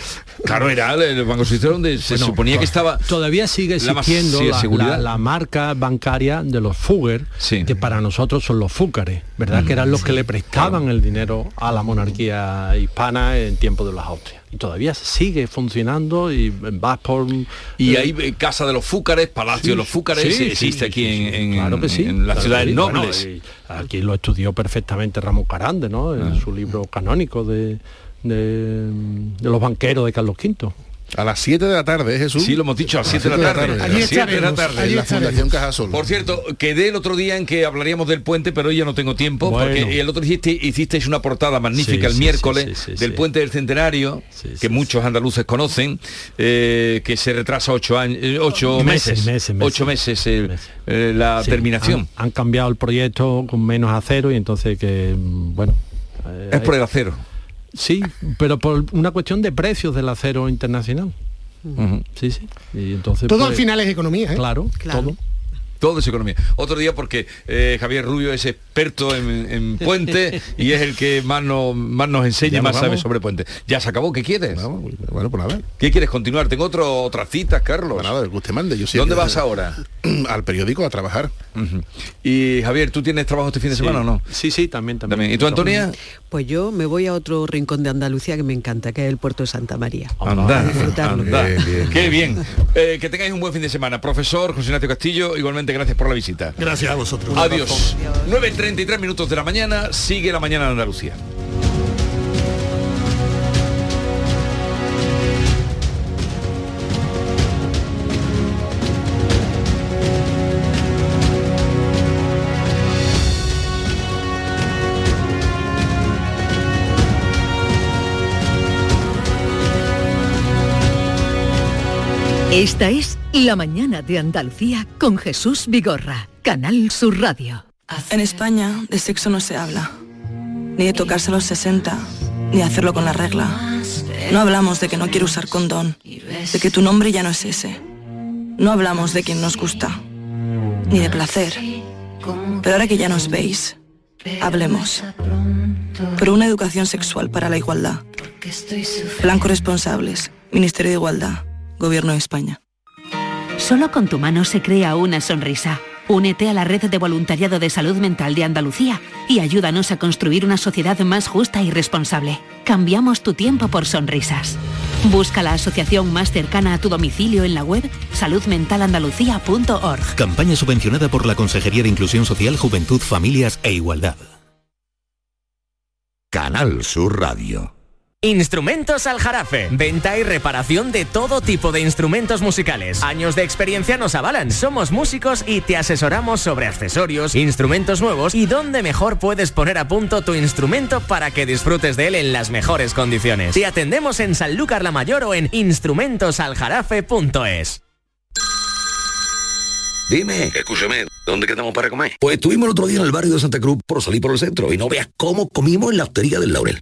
Claro, era el, Banco Suizo donde se Bueno, suponía que estaba... Todavía sigue existiendo sí, la, la- la marca bancaria de los Fugger, que para nosotros son los Fúcares, ¿verdad? Mm, que eran los que le prestaban el dinero a la monarquía hispana en tiempo de los Austrias. Y todavía sigue funcionando y vas por... Y eh, hay eh, Casa de los Fúcares, Palacio Sí, de los Fúcares, sí, existe sí, aquí en, en- claro que en las claro ciudades nobles. aquí lo estudió perfectamente Ramón Carande, ¿no? En su libro canónico de, de, de los banqueros de Carlos V. A las 7 de la tarde, ¿eh, Jesús. Sí, lo hemos dicho, a las 7 de la tarde. a las 7 de la tarde. en la Fundación Cajasol. Por cierto, quedé el otro día en que hablaríamos del puente, pero hoy ya no tengo tiempo, Bueno. porque el otro hiciste, hicisteis una portada magnífica Sí, el sí, miércoles sí, sí, sí, del sí. puente del Centenario, que muchos andaluces conocen, eh, que se retrasa ocho años, eh, ocho meses, Meses, meses, meses. ocho meses eh, la Sí, terminación. Han, han cambiado el proyecto con menos acero y entonces que, mm, bueno... eh, Es por el acero. Sí, pero por una cuestión de precios del acero internacional. Sí, sí. Y entonces, todo pues, al final es economía, ¿eh? Claro, todo. Todo es economía. Otro día porque eh, Javier Rubio es experto en, en [laughs] puente y es el que más, no- más nos enseña, Ya más sabe sobre puente. Ya se acabó, ¿qué quieres? Bueno, pues nada. ¿Qué quieres continuar? Tengo otro, otras citas, Carlos. Pues nada, que usted mande. Yo sí- ¿Dónde vas ahora? [clears throat] Al periódico a trabajar. Y Javier, ¿tú tienes trabajo este fin de Sí. semana o no? Sí, sí, también, también. ¿Y tú, Antonia? Pues yo me voy a otro rincón de Andalucía que me encanta, que es el puerto de Santa María. Anda, anda. Qué bien. Eh, que tengáis un buen fin de semana. Profesor José Ignacio Castillo, igualmente gracias por la visita. Gracias a vosotros. Adiós. 9.33 minutos de la mañana, sigue la mañana en Andalucía. Esta es La mañana de Andalucía con Jesús Vigorra, Canal Sur Radio. En España de sexo no se habla, ni de tocarse los 60, ni de hacerlo con la regla. No hablamos de que no quiero usar condón, de que tu nombre ya no es ese. No hablamos de quien nos gusta, ni de placer. Pero ahora que ya nos veis, hablemos. Por una educación sexual para la igualdad. Plan corresponsables, Ministerio de Igualdad, Gobierno de España. Solo con tu mano se crea una sonrisa. Únete a la red de voluntariado de salud mental de Andalucía y ayúdanos a construir una sociedad más justa y responsable. Cambiamos tu tiempo por sonrisas. Busca la asociación más cercana a tu domicilio en la web saludmentalandalucía.org. Campaña subvencionada por la Consejería de Inclusión Social, Juventud, Familias e Igualdad. Canal Sur Radio. Instrumentos Aljarafe. Venta y reparación de todo tipo de instrumentos musicales. Años de experiencia nos avalan. Somos músicos y te asesoramos sobre accesorios, instrumentos nuevos y dónde mejor puedes poner a punto tu instrumento para que disfrutes de él en las mejores condiciones. Te atendemos en Sanlúcar la Mayor o en instrumentosaljarafe.es. Dime, escúchame, ¿dónde quedamos para comer? Pues estuvimos el otro día en el barrio de Santa Cruz por salir por el centro y no veas cómo comimos en la hostería del Laurel.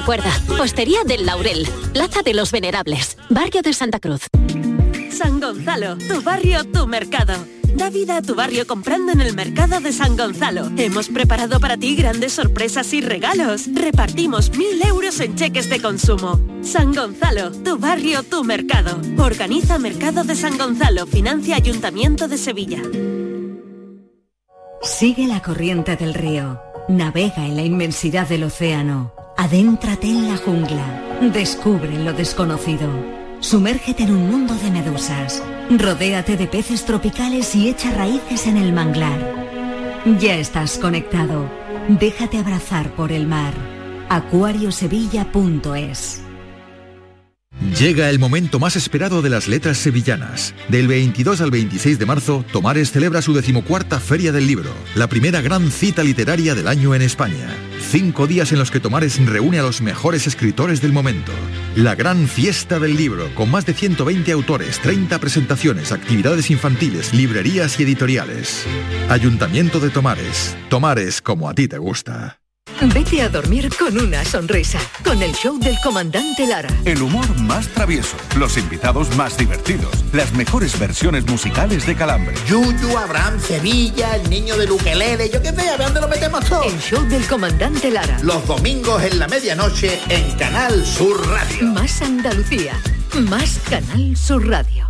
Recuerda, Postería del Laurel, Plaza de los Venerables, Barrio de Santa Cruz. San Gonzalo, tu barrio, tu mercado. Da vida a tu barrio comprando en el mercado de San Gonzalo. Hemos preparado para ti grandes sorpresas y regalos. Repartimos mil euros en cheques de consumo. San Gonzalo, tu barrio, tu mercado. Organiza Mercado de San Gonzalo, financia Ayuntamiento de Sevilla. Sigue la corriente del río. Navega en la inmensidad del océano. Adéntrate en la jungla. Descubre lo desconocido. Sumérgete en un mundo de medusas. Rodéate de peces tropicales y echa raíces en el manglar. Ya estás conectado. Déjate abrazar por el mar. acuariosevilla.es Llega el momento más esperado de las letras sevillanas. Del 22 al 26 de marzo, Tomares celebra su decimocuarta Feria del Libro, la primera gran cita literaria del año en España. Cinco días en los que Tomares reúne a los mejores escritores del momento. La gran fiesta del libro, con más de 120 autores, 30 presentaciones, actividades infantiles, librerías y editoriales. Ayuntamiento de Tomares. Tomares como a ti te gusta. Vete a dormir con una sonrisa, con el show del comandante Lara. El humor más travieso, los invitados más divertidos, las mejores versiones musicales de Calambre. Yuyu, Abraham, Sevilla, el niño de Luquelele, yo qué sé, a ver dónde lo metemos todo. El show del comandante Lara. Los domingos en la medianoche en Canal Sur Radio. Más Andalucía, más Canal Sur Radio.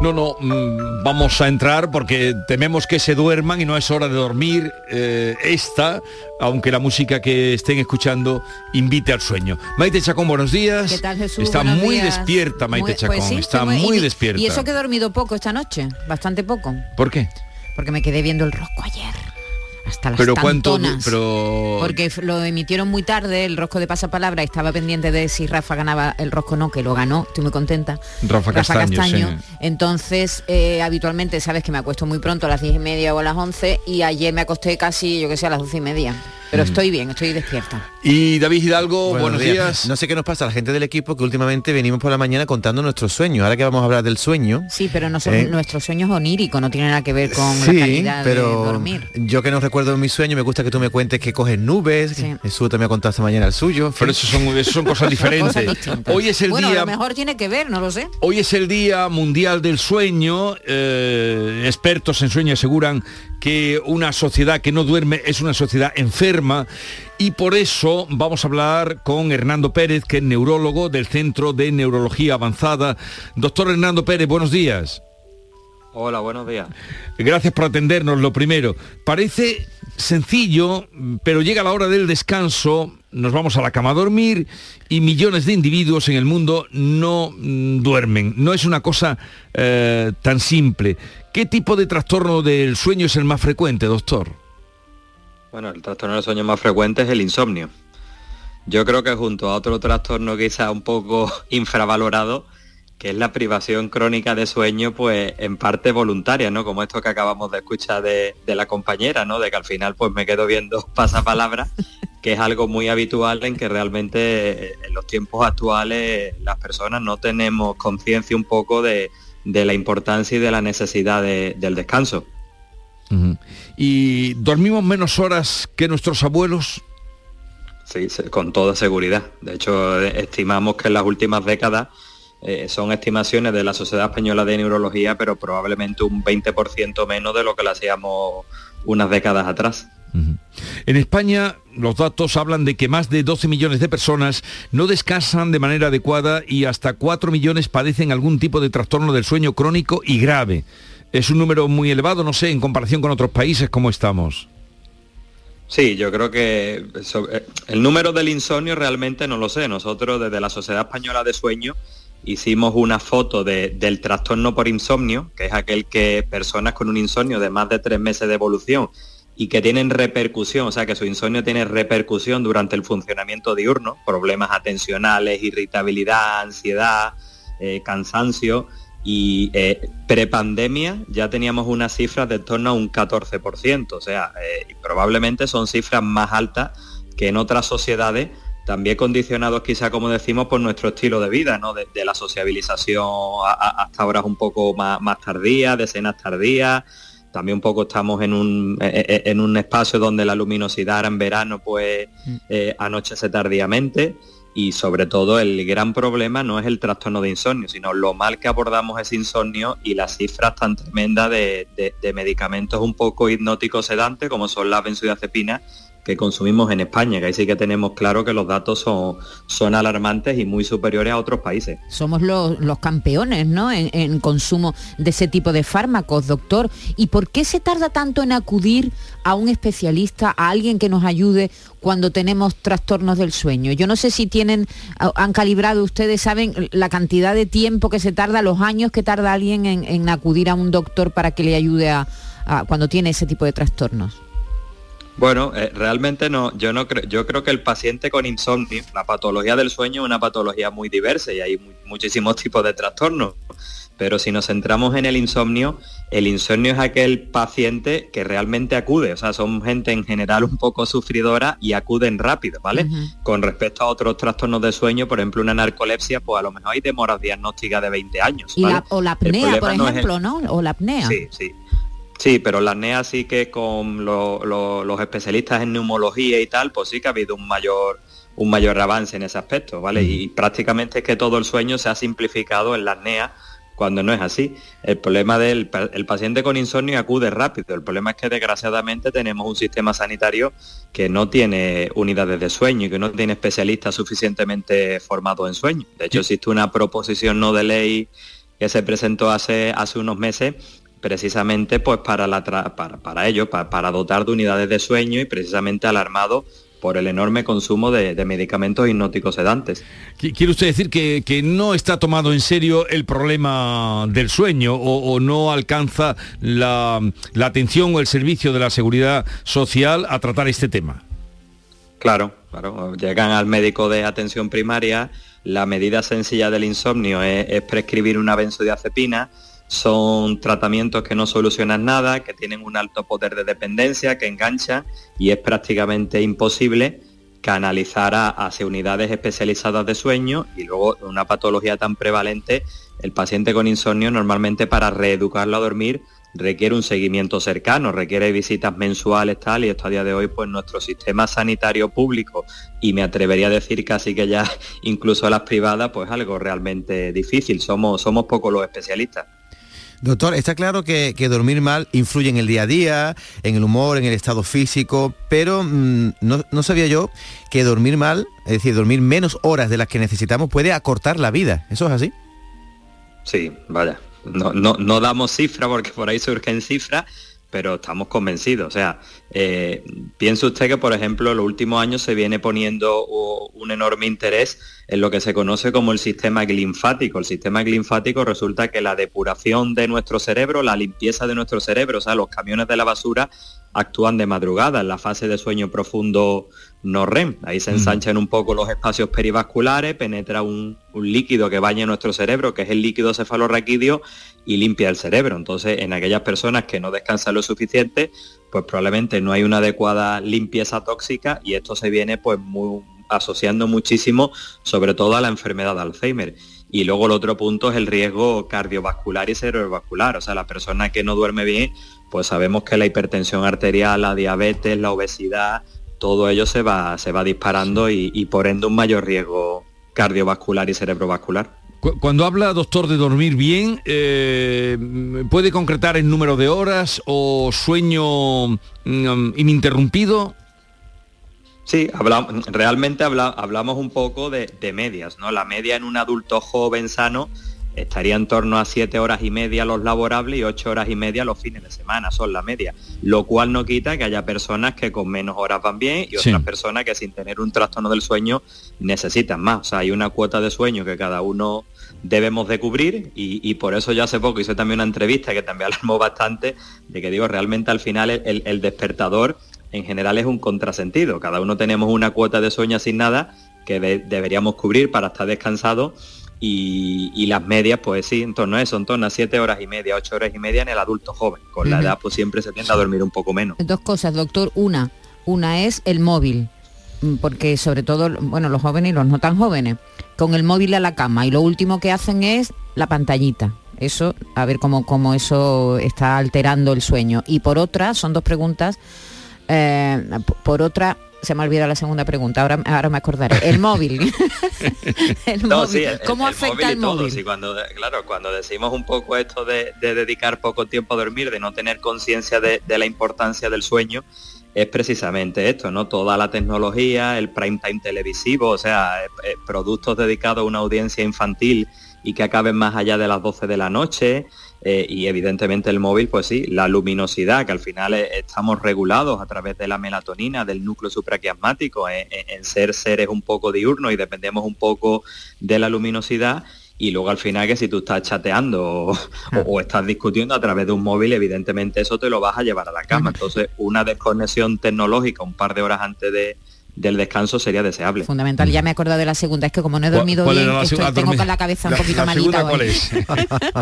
No, no, mm, vamos a entrar porque tememos que se duerman y no es hora de dormir eh, esta, aunque la música que estén escuchando invite al sueño. Maite Chacón, buenos días. ¿Qué tal, Jesús? Está Buenos muy días. despierta Maite Muy- Chacón, pues sí, está muy y- despierta. Y eso que he dormido poco esta noche, bastante poco, ¿Por qué? porque me quedé viendo el rosco ayer. Hasta las Pero cuánto, pero Porque lo emitieron muy tarde, el rosco de pasapalabra, estaba pendiente de si Rafa ganaba el rosco o no, que lo ganó, estoy muy contenta. Rafa Castaño, sí. Entonces, eh, habitualmente, sabes que me acuesto muy pronto, a las diez y media o a las 11, y ayer me acosté casi, yo que sé, a las doce y media. Pero Mm. estoy bien, estoy despierta. Y David Hidalgo, buenos, días. No sé qué nos pasa a la gente del equipo que últimamente venimos por la mañana contando nuestros sueños. Ahora que vamos a hablar del sueño. Sí, pero no son, Eh, nuestros sueños oníricos, no tienen nada que ver con la Sí, calidad pero de dormir. yo que no recuerdo mi sueño, me gusta que tú me cuentes que coges nubes. Jesús te me ha contado esta mañana el suyo. Pero eso son, eso son cosas diferentes. Cosas. Hoy es el bueno, a día lo mejor tiene que ver, no lo sé. Hoy es el Día Mundial del Sueño. Eh, expertos en sueño aseguran que una sociedad que no duerme es una sociedad enferma y por eso vamos a hablar con Hernando Pérez, que es neurólogo del Centro de Neurología Avanzada. Doctor Hernando Pérez, buenos días. Hola, buenos días. Gracias por atendernos. Lo primero, parece sencillo, pero llega la hora del descanso, nos vamos a la cama a dormir y millones de individuos en el mundo no mm, duermen. No es una cosa eh, tan simple. ¿Qué tipo de trastorno del sueño es el más frecuente, doctor? Bueno, el trastorno del sueño más frecuente es el insomnio. Yo creo que junto a otro trastorno quizá un poco [laughs] infravalorado, que es la privación crónica de sueño, pues en parte voluntaria, ¿no? Como esto que acabamos de escuchar de, de la compañera, ¿no? De que al final pues me quedo viendo [laughs] pasapalabra, que es algo muy habitual en que realmente eh, en los tiempos actuales las personas no tenemos conciencia un poco de, de la importancia y de la necesidad de- del descanso. ¿Y dormimos menos horas que nuestros abuelos? Sí, con toda seguridad. De hecho, eh, estimamos que en las últimas décadas eh, son estimaciones de la Sociedad Española de Neurología, pero probablemente un 20% menos de lo que lo hacíamos unas décadas atrás. En España los datos hablan de que más de 12 millones de personas no descansan de manera adecuada y hasta 4 millones padecen algún tipo de trastorno del sueño crónico y grave. Es un número muy elevado, no sé, en comparación con otros países, ¿cómo estamos? Sí, yo creo que eh, el número del insomnio realmente no lo sé. Nosotros desde la Sociedad Española de Sueño hicimos una foto de- del trastorno por insomnio, que es aquel que personas con un insomnio de más de tres meses de evolución y que tienen repercusión, o sea que su insomnio tiene repercusión durante el funcionamiento diurno, problemas atencionales, irritabilidad, ansiedad, eh, cansancio. Y eh, prepandemia ya teníamos unas cifras de torno a un 14%, o sea, eh, probablemente son cifras más altas que en otras sociedades, también condicionados quizá, como decimos, por nuestro estilo de vida, ¿no? De, la sociabilización a- a- hasta horas un poco más, más tardías, de cenas tardías, también un poco estamos en un, eh, eh, en un espacio donde la luminosidad en verano pues eh, anochece tardíamente y sobre todo el gran problema no es el trastorno de insomnio, sino lo mal que abordamos ese insomnio y las cifras tan tremendas de, de- de medicamentos un poco hipnóticos sedantes como son las benzodiazepinas que consumimos en España, que ahí sí que tenemos claro que los datos son, son alarmantes y muy superiores a otros países. Somos los, los campeones, ¿no? En, consumo de ese tipo de fármacos, doctor. ¿Y por qué se tarda tanto en acudir a un especialista, a alguien que nos ayude cuando tenemos trastornos del sueño? Yo no sé si tienen, han calibrado ustedes, saben la cantidad de tiempo que se tarda, los años que tarda alguien en, en acudir a un doctor para que le ayude a- cuando tiene ese tipo de trastornos. Bueno, eh, realmente no, yo no creo, yo creo que el paciente con insomnio, la patología del sueño es una patología muy diversa y hay mu- muchísimos [laughs] tipos de trastornos. Pero si nos centramos en el insomnio, el insomnio es aquel paciente que realmente acude, o sea, son gente en general un poco sufridora y acuden rápido, ¿vale? Con respecto a otros trastornos de sueño, por ejemplo, una narcolepsia, pues a lo mejor hay demoras diagnósticas de 20 años. Y ¿vale? la, o la apnea, por problema no el- ejemplo, ¿no? O la apnea. Sí, sí. Sí, pero la apnea sí que con lo- lo- los especialistas en neumología y tal, pues sí que ha habido un mayor un mayor avance en ese aspecto, ¿vale? Y prácticamente es que todo el sueño se ha simplificado en la apnea cuando no es así. El problema del el paciente con insomnio acude rápido. El problema es que desgraciadamente tenemos un sistema sanitario que no tiene unidades de sueño y que no tiene especialistas suficientemente formados en sueño. De hecho, existe una proposición no de ley que se presentó hace, hace unos meses precisamente pues para, la tra- para, para ello, pa- para dotar de unidades de sueño y precisamente alarmado por el enorme consumo de, de medicamentos hipnóticos sedantes. Qui- ¿Quiere usted decir que, que no está tomado en serio el problema del sueño o, o no alcanza la, la atención o el servicio de la seguridad social a tratar este tema? Claro, claro. Llegan al médico de atención primaria, la medida sencilla del insomnio es, es prescribir una benzodiazepina, son tratamientos que no solucionan nada, que tienen un alto poder de dependencia, que enganchan y es prácticamente imposible canalizar a- hacia unidades especializadas de sueño y luego una patología tan prevalente, el paciente con insomnio normalmente para reeducarlo a dormir requiere un seguimiento cercano, requiere visitas mensuales tal y esto a día de hoy pues nuestro sistema sanitario público y me atrevería a decir casi que ya [laughs] incluso las privadas pues algo realmente difícil, somos, somos pocos los especialistas. Doctor, está claro que, que dormir mal influye en el día a día, en el humor, en el estado físico, pero mm, no, no sabía yo que dormir mal, es decir, dormir menos horas de las que necesitamos puede acortar la vida. ¿Eso es así? Sí, vaya. No, no, no damos cifra porque por ahí surgen cifras, pero estamos convencidos. O sea, eh, piense usted que, por ejemplo, en los últimos años se viene poniendo un enorme interés en lo que se conoce como el sistema linfático. El sistema linfático resulta que la depuración de nuestro cerebro, la limpieza de nuestro cerebro, o sea, los camiones de la basura actúan de madrugada en la fase de sueño profundo no REM. Ahí se ensanchan un poco los espacios perivasculares, penetra un, líquido que baña nuestro cerebro, que es el líquido cefalorraquídeo, y limpia el cerebro. Entonces, en aquellas personas que no descansan lo suficiente, pues probablemente no hay una adecuada limpieza tóxica y esto se viene pues muy, asociando muchísimo, sobre todo a la enfermedad de Alzheimer. Y luego el otro punto es el riesgo cardiovascular y cerebrovascular. O sea, la persona que no duerme bien, pues sabemos que la hipertensión arterial, la diabetes, la obesidad, todo ello se va, se va disparando y, por ende un mayor riesgo cardiovascular y cerebrovascular. Cuando habla, doctor, de dormir bien, eh, ¿puede concretar el número de horas o sueño mm, ininterrumpido? Sí, hablamos, realmente hablamos un poco de, de, medias, ¿no? La media en un adulto joven sano estaría en torno a siete horas y media los laborables y ocho horas y media los fines de semana, son la media. Lo cual no quita que haya personas que con menos horas van bien y otras personas que sin tener un trastorno del sueño necesitan más. O sea, hay una cuota de sueño que cada uno debemos de cubrir y, por eso yo hace poco hice también una entrevista que también [laughs] alarmó bastante de que digo, realmente al final el despertador en general es un contrasentido. Cada uno tenemos una cuota de sueño asignada que deberíamos cubrir para estar descansado y, las medias, pues sí, en torno a eso, en torno a siete horas y media, ocho horas y media en el adulto joven. Con la edad pues siempre se tiende a dormir un poco menos. Dos cosas, doctor. Una, una es el móvil, mm, porque sobre todo, bueno, los jóvenes y los no tan jóvenes, con el móvil a la cama y lo último que hacen es la pantallita. Eso, a ver cómo, cómo eso está alterando el sueño. Y por otra, son dos preguntas eh, por otra, se me ha olvidado la segunda pregunta, ahora, ahora me acordaré. El móvil. ¿Cómo afecta el móvil? cuando, claro, cuando decimos un poco esto de, dedicar poco tiempo a dormir, de no tener conciencia de, la importancia del sueño, es precisamente esto, ¿no? Toda la tecnología, el prime time televisivo, o sea, eh, eh, productos dedicados a una audiencia infantil y que acaben más allá de las 12 de la noche, eh, y evidentemente el móvil, pues sí, la luminosidad, que al final eh, estamos regulados a través de la melatonina, del núcleo supraquiasmático, eh, en ser seres un poco diurnos y dependemos un poco de la luminosidad. Y luego al final que si tú estás chateando o, [laughs] o, estás discutiendo a través de un móvil, evidentemente eso te lo vas a llevar a la cama. Entonces, una desconexión tecnológica un par de horas antes de, del descanso sería deseable. Fundamental, ya me he acordado de la segunda, es que como no he dormido bien, tengo con la cabeza un poquito malita. [laughs]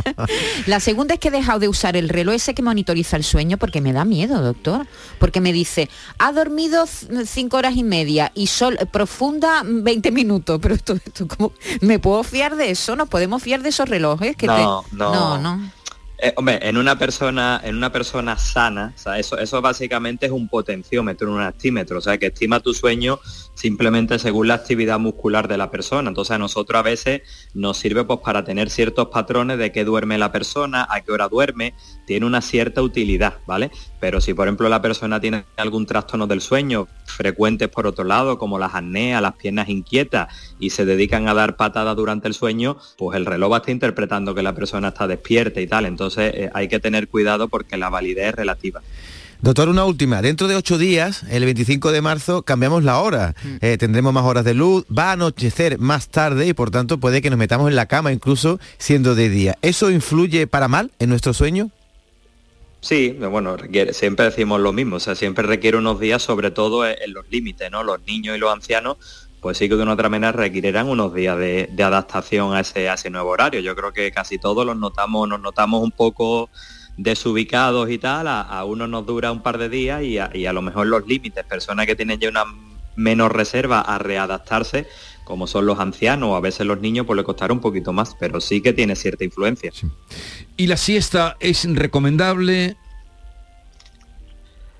[laughs] la segunda es que he dejado de usar el reloj ese que monitoriza el sueño porque me da miedo, doctor. Porque me dice, ha dormido cinco horas y media y sol profunda 20 minutos. Pero esto, esto como, ¿me puedo fiar de eso? ¿Nos podemos fiar de esos relojes? Que no, no, no, no. Eh, hombre, en una persona, en una persona sana, eso, eso básicamente es un potenciómetro, un actímetro, o sea, que estima tu sueño simplemente según la actividad muscular de la persona. Entonces a nosotros a veces nos sirve pues para tener ciertos patrones de qué duerme la persona, a qué hora duerme, tiene una cierta utilidad, ¿vale? Pero si por ejemplo la persona tiene algún trastorno del sueño, frecuentes por otro lado, como las apneas, las piernas inquietas, y se dedican a dar patadas durante el sueño, pues el reloj va a estar interpretando que la persona está despierta y tal. Entonces eh, hay que tener cuidado porque la validez es relativa. Doctor, una última. Dentro de ocho días, el 25 de marzo, cambiamos la hora. Mm. Eh, tendremos más horas de luz, va a anochecer más tarde y por tanto puede que nos metamos en la cama incluso siendo de día. ¿Eso influye para mal en nuestro sueño? Sí, bueno, requiere, siempre decimos lo mismo, o sea, siempre requiere unos días, sobre todo en los límites, ¿no? Los niños y los ancianos pues sí que de una otra manera requerirán unos días de, adaptación a ese, ese nuevo horario. Yo creo que casi todos los notamos, nos notamos un poco desubicados y tal, a, uno nos dura un par de días y a, lo mejor los límites, personas que tienen ya una menos reserva a readaptarse, como son los ancianos o a veces los niños, pues le costará un poquito más, pero sí que tiene cierta influencia. ¿Y la siesta es recomendable?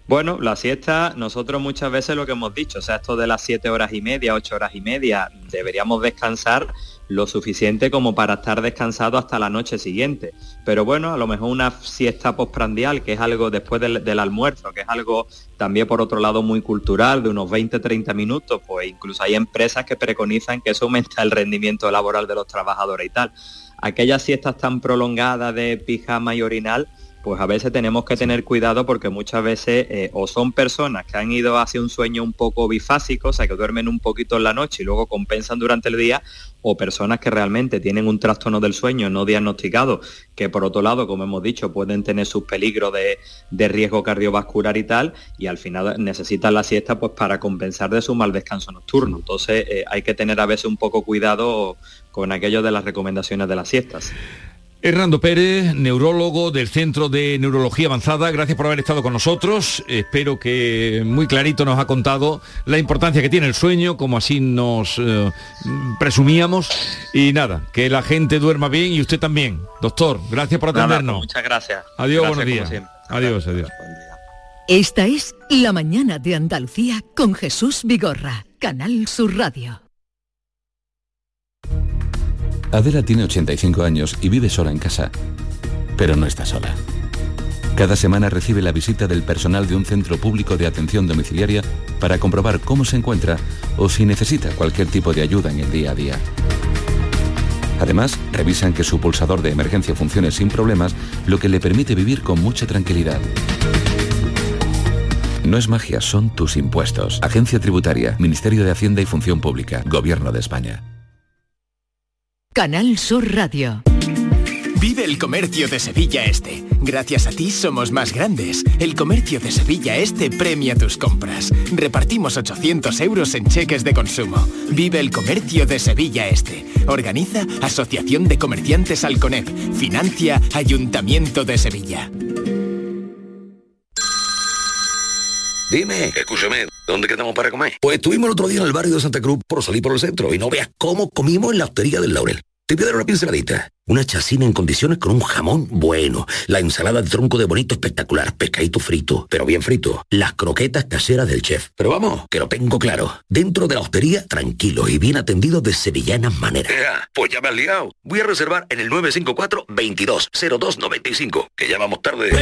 Bueno, la siesta, nosotros muchas veces lo que hemos dicho, o sea, esto de las siete horas y media, ocho horas y media, deberíamos descansar lo suficiente como para estar descansado hasta la noche siguiente. Pero bueno, a lo mejor una siesta postprandial, que es algo después del, almuerzo, que es algo también por otro lado muy cultural, de unos 20-30 minutos, pues incluso hay empresas que preconizan que eso aumenta el rendimiento laboral de los trabajadores y tal. Aquellas siestas tan prolongadas de pijama y orinal, pues a veces tenemos que tener cuidado porque muchas veces eh, o son personas que han ido hacia un sueño un poco bifásico, o sea, que duermen un poquito en la noche y luego compensan durante el día, o personas que realmente tienen un trastorno del sueño no diagnosticado, que por otro lado, como hemos dicho, pueden tener sus peligros de, de riesgo cardiovascular y tal, y al final necesitan la siesta pues para compensar de su mal descanso nocturno. Entonces eh, hay que tener a veces un poco cuidado con aquello de las recomendaciones de las siestas. Hernando Pérez, neurólogo del Centro de Neurología Avanzada, gracias por haber estado con nosotros. Espero que muy clarito nos ha contado la importancia que tiene el sueño, como así nos eh, presumíamos. Y nada, que la gente duerma bien y usted también. Doctor, gracias por Nada, atendernos. pues muchas gracias. Adiós, Gracias, buenos días. Adiós, adiós. Esta es La mañana de Andalucía con Jesús Vigorra, Canal Sur Radio. Adela tiene 85 años y vive sola en casa. Pero no está sola. Cada semana recibe la visita del personal de un centro público de atención domiciliaria para comprobar cómo se encuentra o si necesita cualquier tipo de ayuda en el día a día. Además, revisan que su pulsador de emergencia funcione sin problemas, lo que le permite vivir con mucha tranquilidad. No es magia, son tus impuestos. Agencia Tributaria, Ministerio de Hacienda y Función Pública, Gobierno de España. Canal Sur Radio. Vive el comercio de Sevilla Este. Gracias a ti somos más grandes. El comercio de Sevilla Este premia tus compras. Repartimos 800 euros en cheques de consumo. Vive el comercio de Sevilla Este. Organiza Asociación de Comerciantes Alconep. Financia Ayuntamiento de Sevilla. Dime, escúchame, ¿dónde quedamos para comer? Pues estuvimos el otro día en el barrio de Santa Cruz por salir por el centro y no veas cómo comimos en la hostería del Laurel. Te voy a dar una pinceladita. Una chacina en condiciones con un jamón bueno. La ensalada de tronco de bonito espectacular. Pescadito frito, pero bien frito. Las croquetas caseras del chef. Pero vamos, que lo tengo claro. Dentro de la hostería, tranquilos y bien atendidos de sevillanas maneras. pues ya me has liado. Voy a reservar en el 954 22 0295 que ya vamos tarde.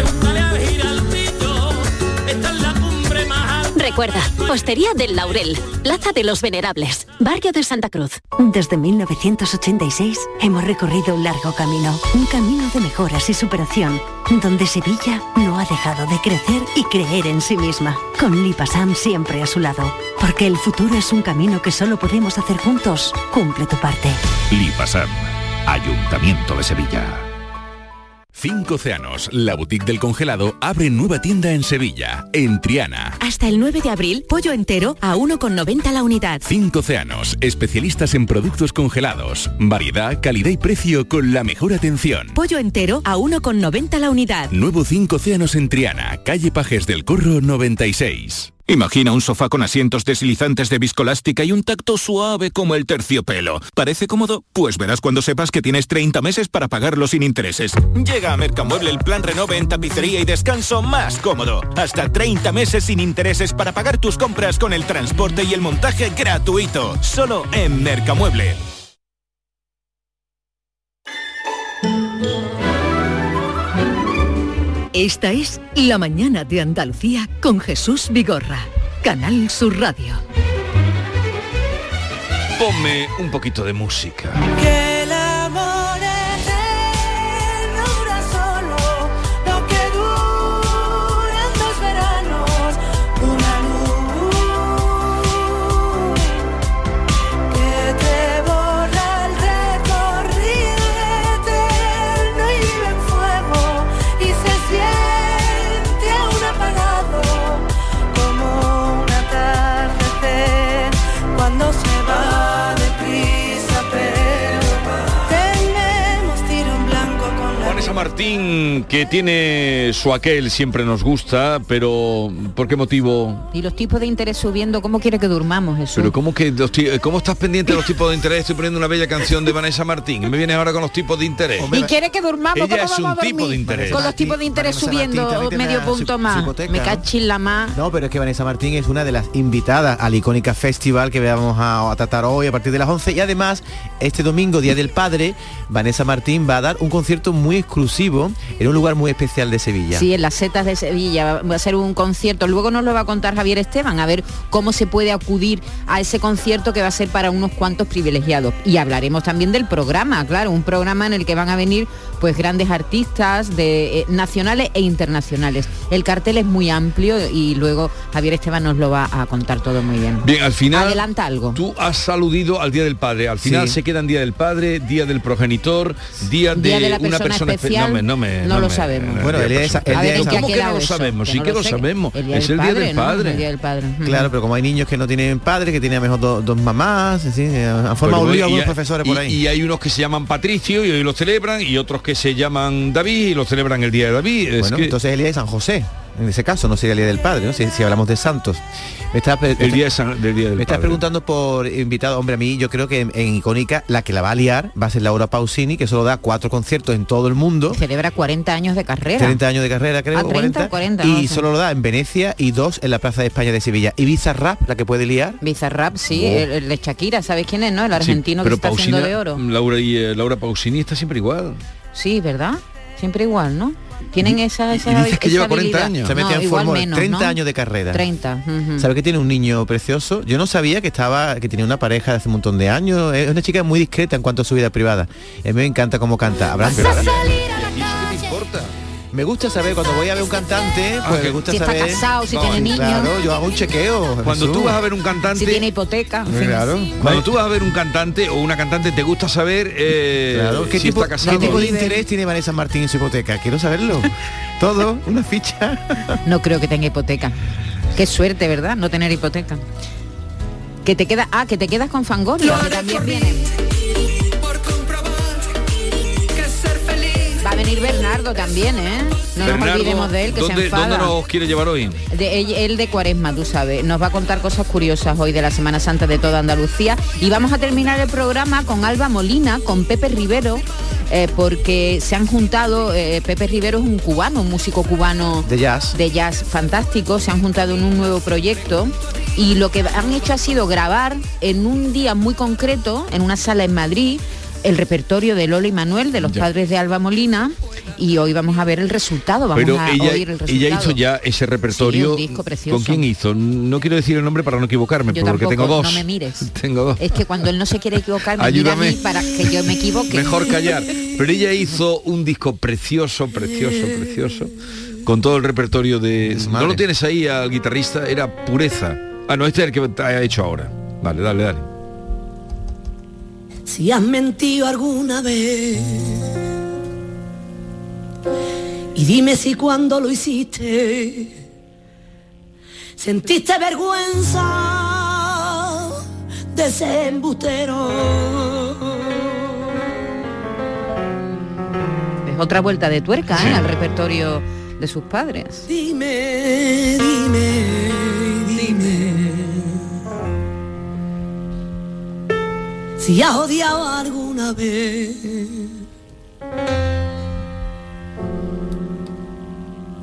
Recuerda, Hostería del Laurel, Plaza de los Venerables, Barrio de Santa Cruz. Desde 1986 hemos recorrido un largo camino, un camino de mejoras y superación, donde Sevilla no ha dejado de crecer y creer en sí misma, con Lipasam siempre a su lado, porque el futuro es un camino que solo podemos hacer juntos. Cumple tu parte. Lipasam, Ayuntamiento de Sevilla. Cinco Océanos, la boutique del congelado, abre nueva tienda en Sevilla, en Triana. Hasta el 9 de abril, pollo entero a 1,90 la unidad. Cinco Océanos, especialistas en productos congelados. Variedad, calidad y precio con la mejor atención. Pollo entero a 1,90 la unidad. Nuevo Cinco Océanos en Triana, calle Pajes del Corro 96. Imagina un sofá con asientos deslizantes de viscolástica y un tacto suave como el terciopelo. ¿Parece cómodo? Pues verás cuando sepas que tienes 30 meses para pagarlo sin intereses. Llega a Mercamueble el plan Renove en tapicería y descanso más cómodo. Hasta 30 meses sin intereses para pagar tus compras con el transporte y el montaje gratuito. Solo en Mercamueble. Esta es La mañana de Andalucía con Jesús Vigorra, Canal Sur Radio. Ponme un poquito de música. Martín, que tiene su aquel, siempre nos gusta, pero ¿por qué motivo? Y los tipos de interés subiendo, ¿cómo quiere que durmamos eso? Pero ¿cómo, que los ti- ¿cómo estás pendiente de los tipos de interés? Estoy poniendo una bella canción de Vanessa Martín. y Me vienes ahora con los tipos de interés. ¿Y quiere que durmamos? Ella ¿Cómo es vamos un a dormir? tipo de interés. Con los tipos de interés Vanessa subiendo medio punto su- más. su Me cachis la más. No, pero es que Vanessa Martín es una de las invitadas al icónica festival que vamos a, a tratar hoy a partir de las 11 y además este domingo, Día del Padre, Vanessa Martín va a dar un concierto muy exclusivo exclusivo en un lugar muy especial de Sevilla. Sí, en las setas de Sevilla va a ser un concierto. Luego nos lo va a contar Javier Esteban, a ver cómo se puede acudir a ese concierto que va a ser para unos cuantos privilegiados. Y hablaremos también del programa, claro, un programa en el que van a venir pues grandes artistas de eh, nacionales e internacionales. El cartel es muy amplio y luego Javier Esteban nos lo va a contar todo muy bien. Bien, al final Adelanta algo. tú has aludido al Día del Padre. Al final Sí. se quedan Día del Padre, Día del Progenitor, Día de, Día de la una persona persona espe- especial, me- no, me- no lo me- sabemos. Bueno, el día de el día ver, de San- ¿Cómo ¿qué que no lo eso? sabemos? Que Sí no que lo sabemos. El Día Es el Día Padre, del. Padre. El Día del Padre. Claro, pero como hay niños que no tienen padre, que tienen a lo mejor do- dos mamás, así, eh, han formado un lío algunos hay- profesores por ahí. Y hay unos que se llaman Patricio y hoy lo celebran, y otros que se llaman David y lo celebran el Día de David. Es bueno, que entonces el día de San José. En ese caso no sería el día del padre, ¿no? Si, si hablamos de santos. Me estás, el día de San- del Día del me estás Padre. preguntando por invitado, hombre, a mí yo creo que en, en Icónica la que la va a liar va a ser Laura Pausini, que solo da cuatro conciertos en todo el mundo. Celebra 40 años de carrera. 30 años de carrera, creo. Ah, 30 o 40, no y sé. solo lo da en Venecia y dos en la Plaza de España de Sevilla. Ibiza Rap, la que puede liar. Bizarrap, sí, Oh. el, el de Shakira, ¿sabes quién es, no? El Sí, argentino que pero está Pausini- haciendo de oro. Laura y eh, Laura Pausini está siempre igual. Sí, ¿verdad? Siempre igual, ¿no? Tienen esa, esa dices que esa lleva 40 habilidad. años. Se mete No, en fórmula, menos, 30 ¿no? años de carrera. 30. ujú. ¿Sabe que tiene un niño precioso? Yo no sabía que estaba, que tenía una pareja de hace un montón de años. Es una chica muy discreta en cuanto a su vida privada. Y a mí me encanta cómo canta. Habrá Me gusta saber cuando voy a ver un cantante, pues que- me gusta Si está saber. casado, si tiene niños. Claro, yo hago un chequeo. Cuando Jesús. tú vas a ver un cantante, Si tiene hipoteca. Claro. cuando tú vas a ver un cantante o una cantante, te gusta saber eh, Claro, ¿qué, si tipo, está casado. ¿qué tipo de interés tiene Vanessa Martín en su hipoteca? Quiero saberlo. [laughs] Todo, una ficha. No creo que tenga hipoteca. Qué suerte, ¿verdad? No tener hipoteca. Que te queda, ah, que te quedas con Fangoria, que también viene. Venir Bernardo también, ¿eh? No nos olvidemos de él, que se ¿dónde, enfada. ¿Dónde nos quiere llevar hoy? De, él, él de Cuaresma, tú sabes. Nos va a contar cosas curiosas hoy de la Semana Santa de toda Andalucía. Y vamos a terminar el programa con Alba Molina, con Pepe Rivero, eh, porque se han juntado, eh, Pepe Rivero es un cubano, un músico cubano De jazz. de jazz fantástico, se han juntado en un nuevo proyecto y lo que han hecho ha sido grabar en un día muy concreto, en una sala en Madrid, el repertorio de Lola y Manuel, de los Ya. padres de Alba Molina, y hoy vamos a ver el resultado, vamos Pero a ella, oír el resultado. ella hizo ya ese repertorio. Sí, un disco precioso. ¿Con quién hizo? No quiero decir el nombre para no equivocarme, Yo porque tampoco, tengo dos. no me mires. [laughs] Tengo dos. Es que cuando él no se quiere equivocar, me Ayúdame. mira a mí para que yo me equivoque. Mejor callar. Pero ella hizo un disco precioso, precioso, precioso, con todo el repertorio de... ¿No lo tienes ahí al guitarrista? Era pureza. Ah, no, este es el que te ha hecho ahora. Dale, dale, dale. Si has mentido alguna vez. Y dime si cuando lo hiciste sentiste vergüenza de ser embustero. Es otra vuelta de tuerca ¿eh? al repertorio de sus padres. Dime, dime, dime. Si has odiado alguna vez.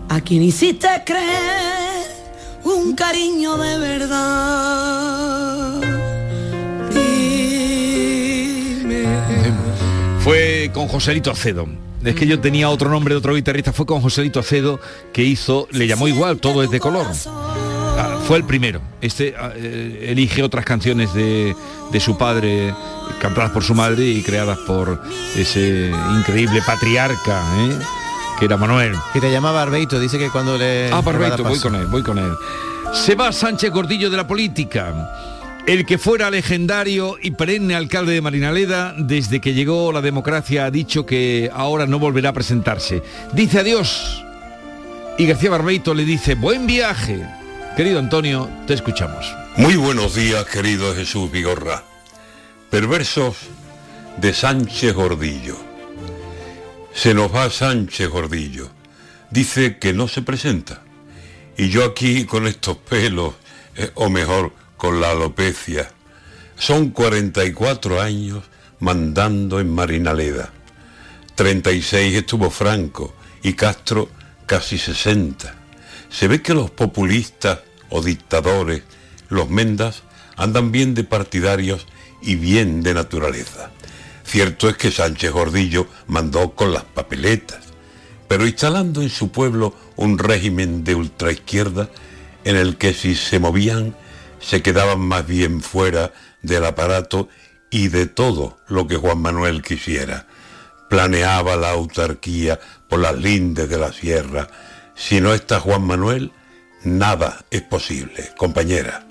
A quien hiciste creer un cariño de verdad. Dime. Fue con Joselito Acedo. Es que yo tenía otro nombre de otro guitarrista, fue con Joselito Acedo que hizo, le llamó igual, todo es de color. Fue el primero. Este ah, eh, elige otras canciones de, de su padre, cantadas por su madre y creadas por ese increíble patriarca, ¿eh? que era Manuel. Que te llama Barbeito, dice que cuando le... Ah, perfecto, voy con él, voy con él. Se va Sánchez Gordillo de la política. El que fuera legendario y perenne alcalde de Marinaleda, desde que llegó la democracia ha dicho que ahora no volverá a presentarse. Dice adiós. Y García Barbeito le dice, buen viaje. Querido Antonio, te escuchamos. Muy buenos días, querido Jesús Vigorra. Perversos de Sánchez Gordillo. Se nos va Sánchez Gordillo. Dice que no se presenta. Y yo aquí con estos pelos, eh, o mejor, con la alopecia. Son 44 años mandando en Marinaleda. 36 estuvo Franco y Castro casi 60. Se ve que los populistas o dictadores, los mendas, andan bien de partidarios y bien de naturaleza. Cierto es que Sánchez Gordillo mandó con las papeletas. pero instalando en su pueblo un régimen de ultraizquierda en el que si se movían se quedaban más bien fuera del aparato y de todo lo que Juan Manuel quisiera. Planeaba la autarquía por las lindes de la sierra. Si no está Juan Manuel, nada es posible, compañera.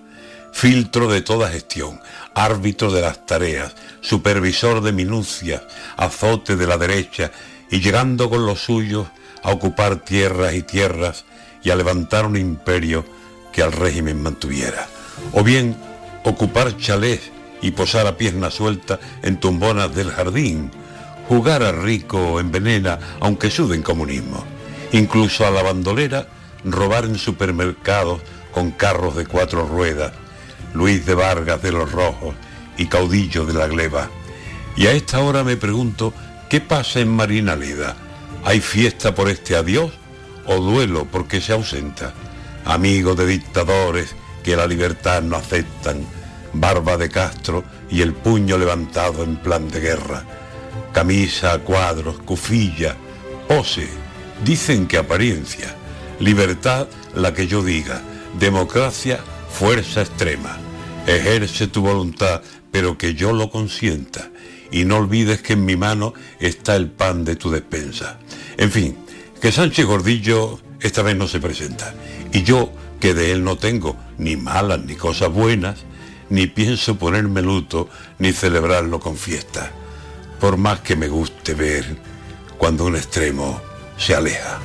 Filtro de toda gestión, árbitro de las tareas, supervisor de minucias, azote de la derecha y llegando con los suyos a ocupar tierras y tierras y a levantar un imperio que al régimen mantuviera. O bien ocupar chalés y posar a pierna suelta en tumbonas del jardín, jugar a rico envenena aunque suden comunismo, incluso a la bandolera robar en supermercados con carros de cuatro ruedas, Luis de Vargas de los Rojos y caudillo de la gleba. Y a esta hora me pregunto, ¿qué pasa en Marinaleda? ¿Hay fiesta por este adiós o duelo porque se ausenta? Amigo de dictadores que la libertad no aceptan, barba de Castro y el puño levantado en plan de guerra. Camisa a cuadros, cufilla, pose, dicen que apariencia. Libertad la que yo diga, democracia, fuerza extrema. Ejerce tu voluntad, pero que yo lo consienta. Y no olvides que en mi mano está el pan de tu despensa. En fin, que Sánchez Gordillo esta vez no se presenta. Y yo, que de él no tengo ni malas ni cosas buenas, ni pienso ponerme luto ni celebrarlo con fiesta, por más que me guste ver cuando un extremo 小李啊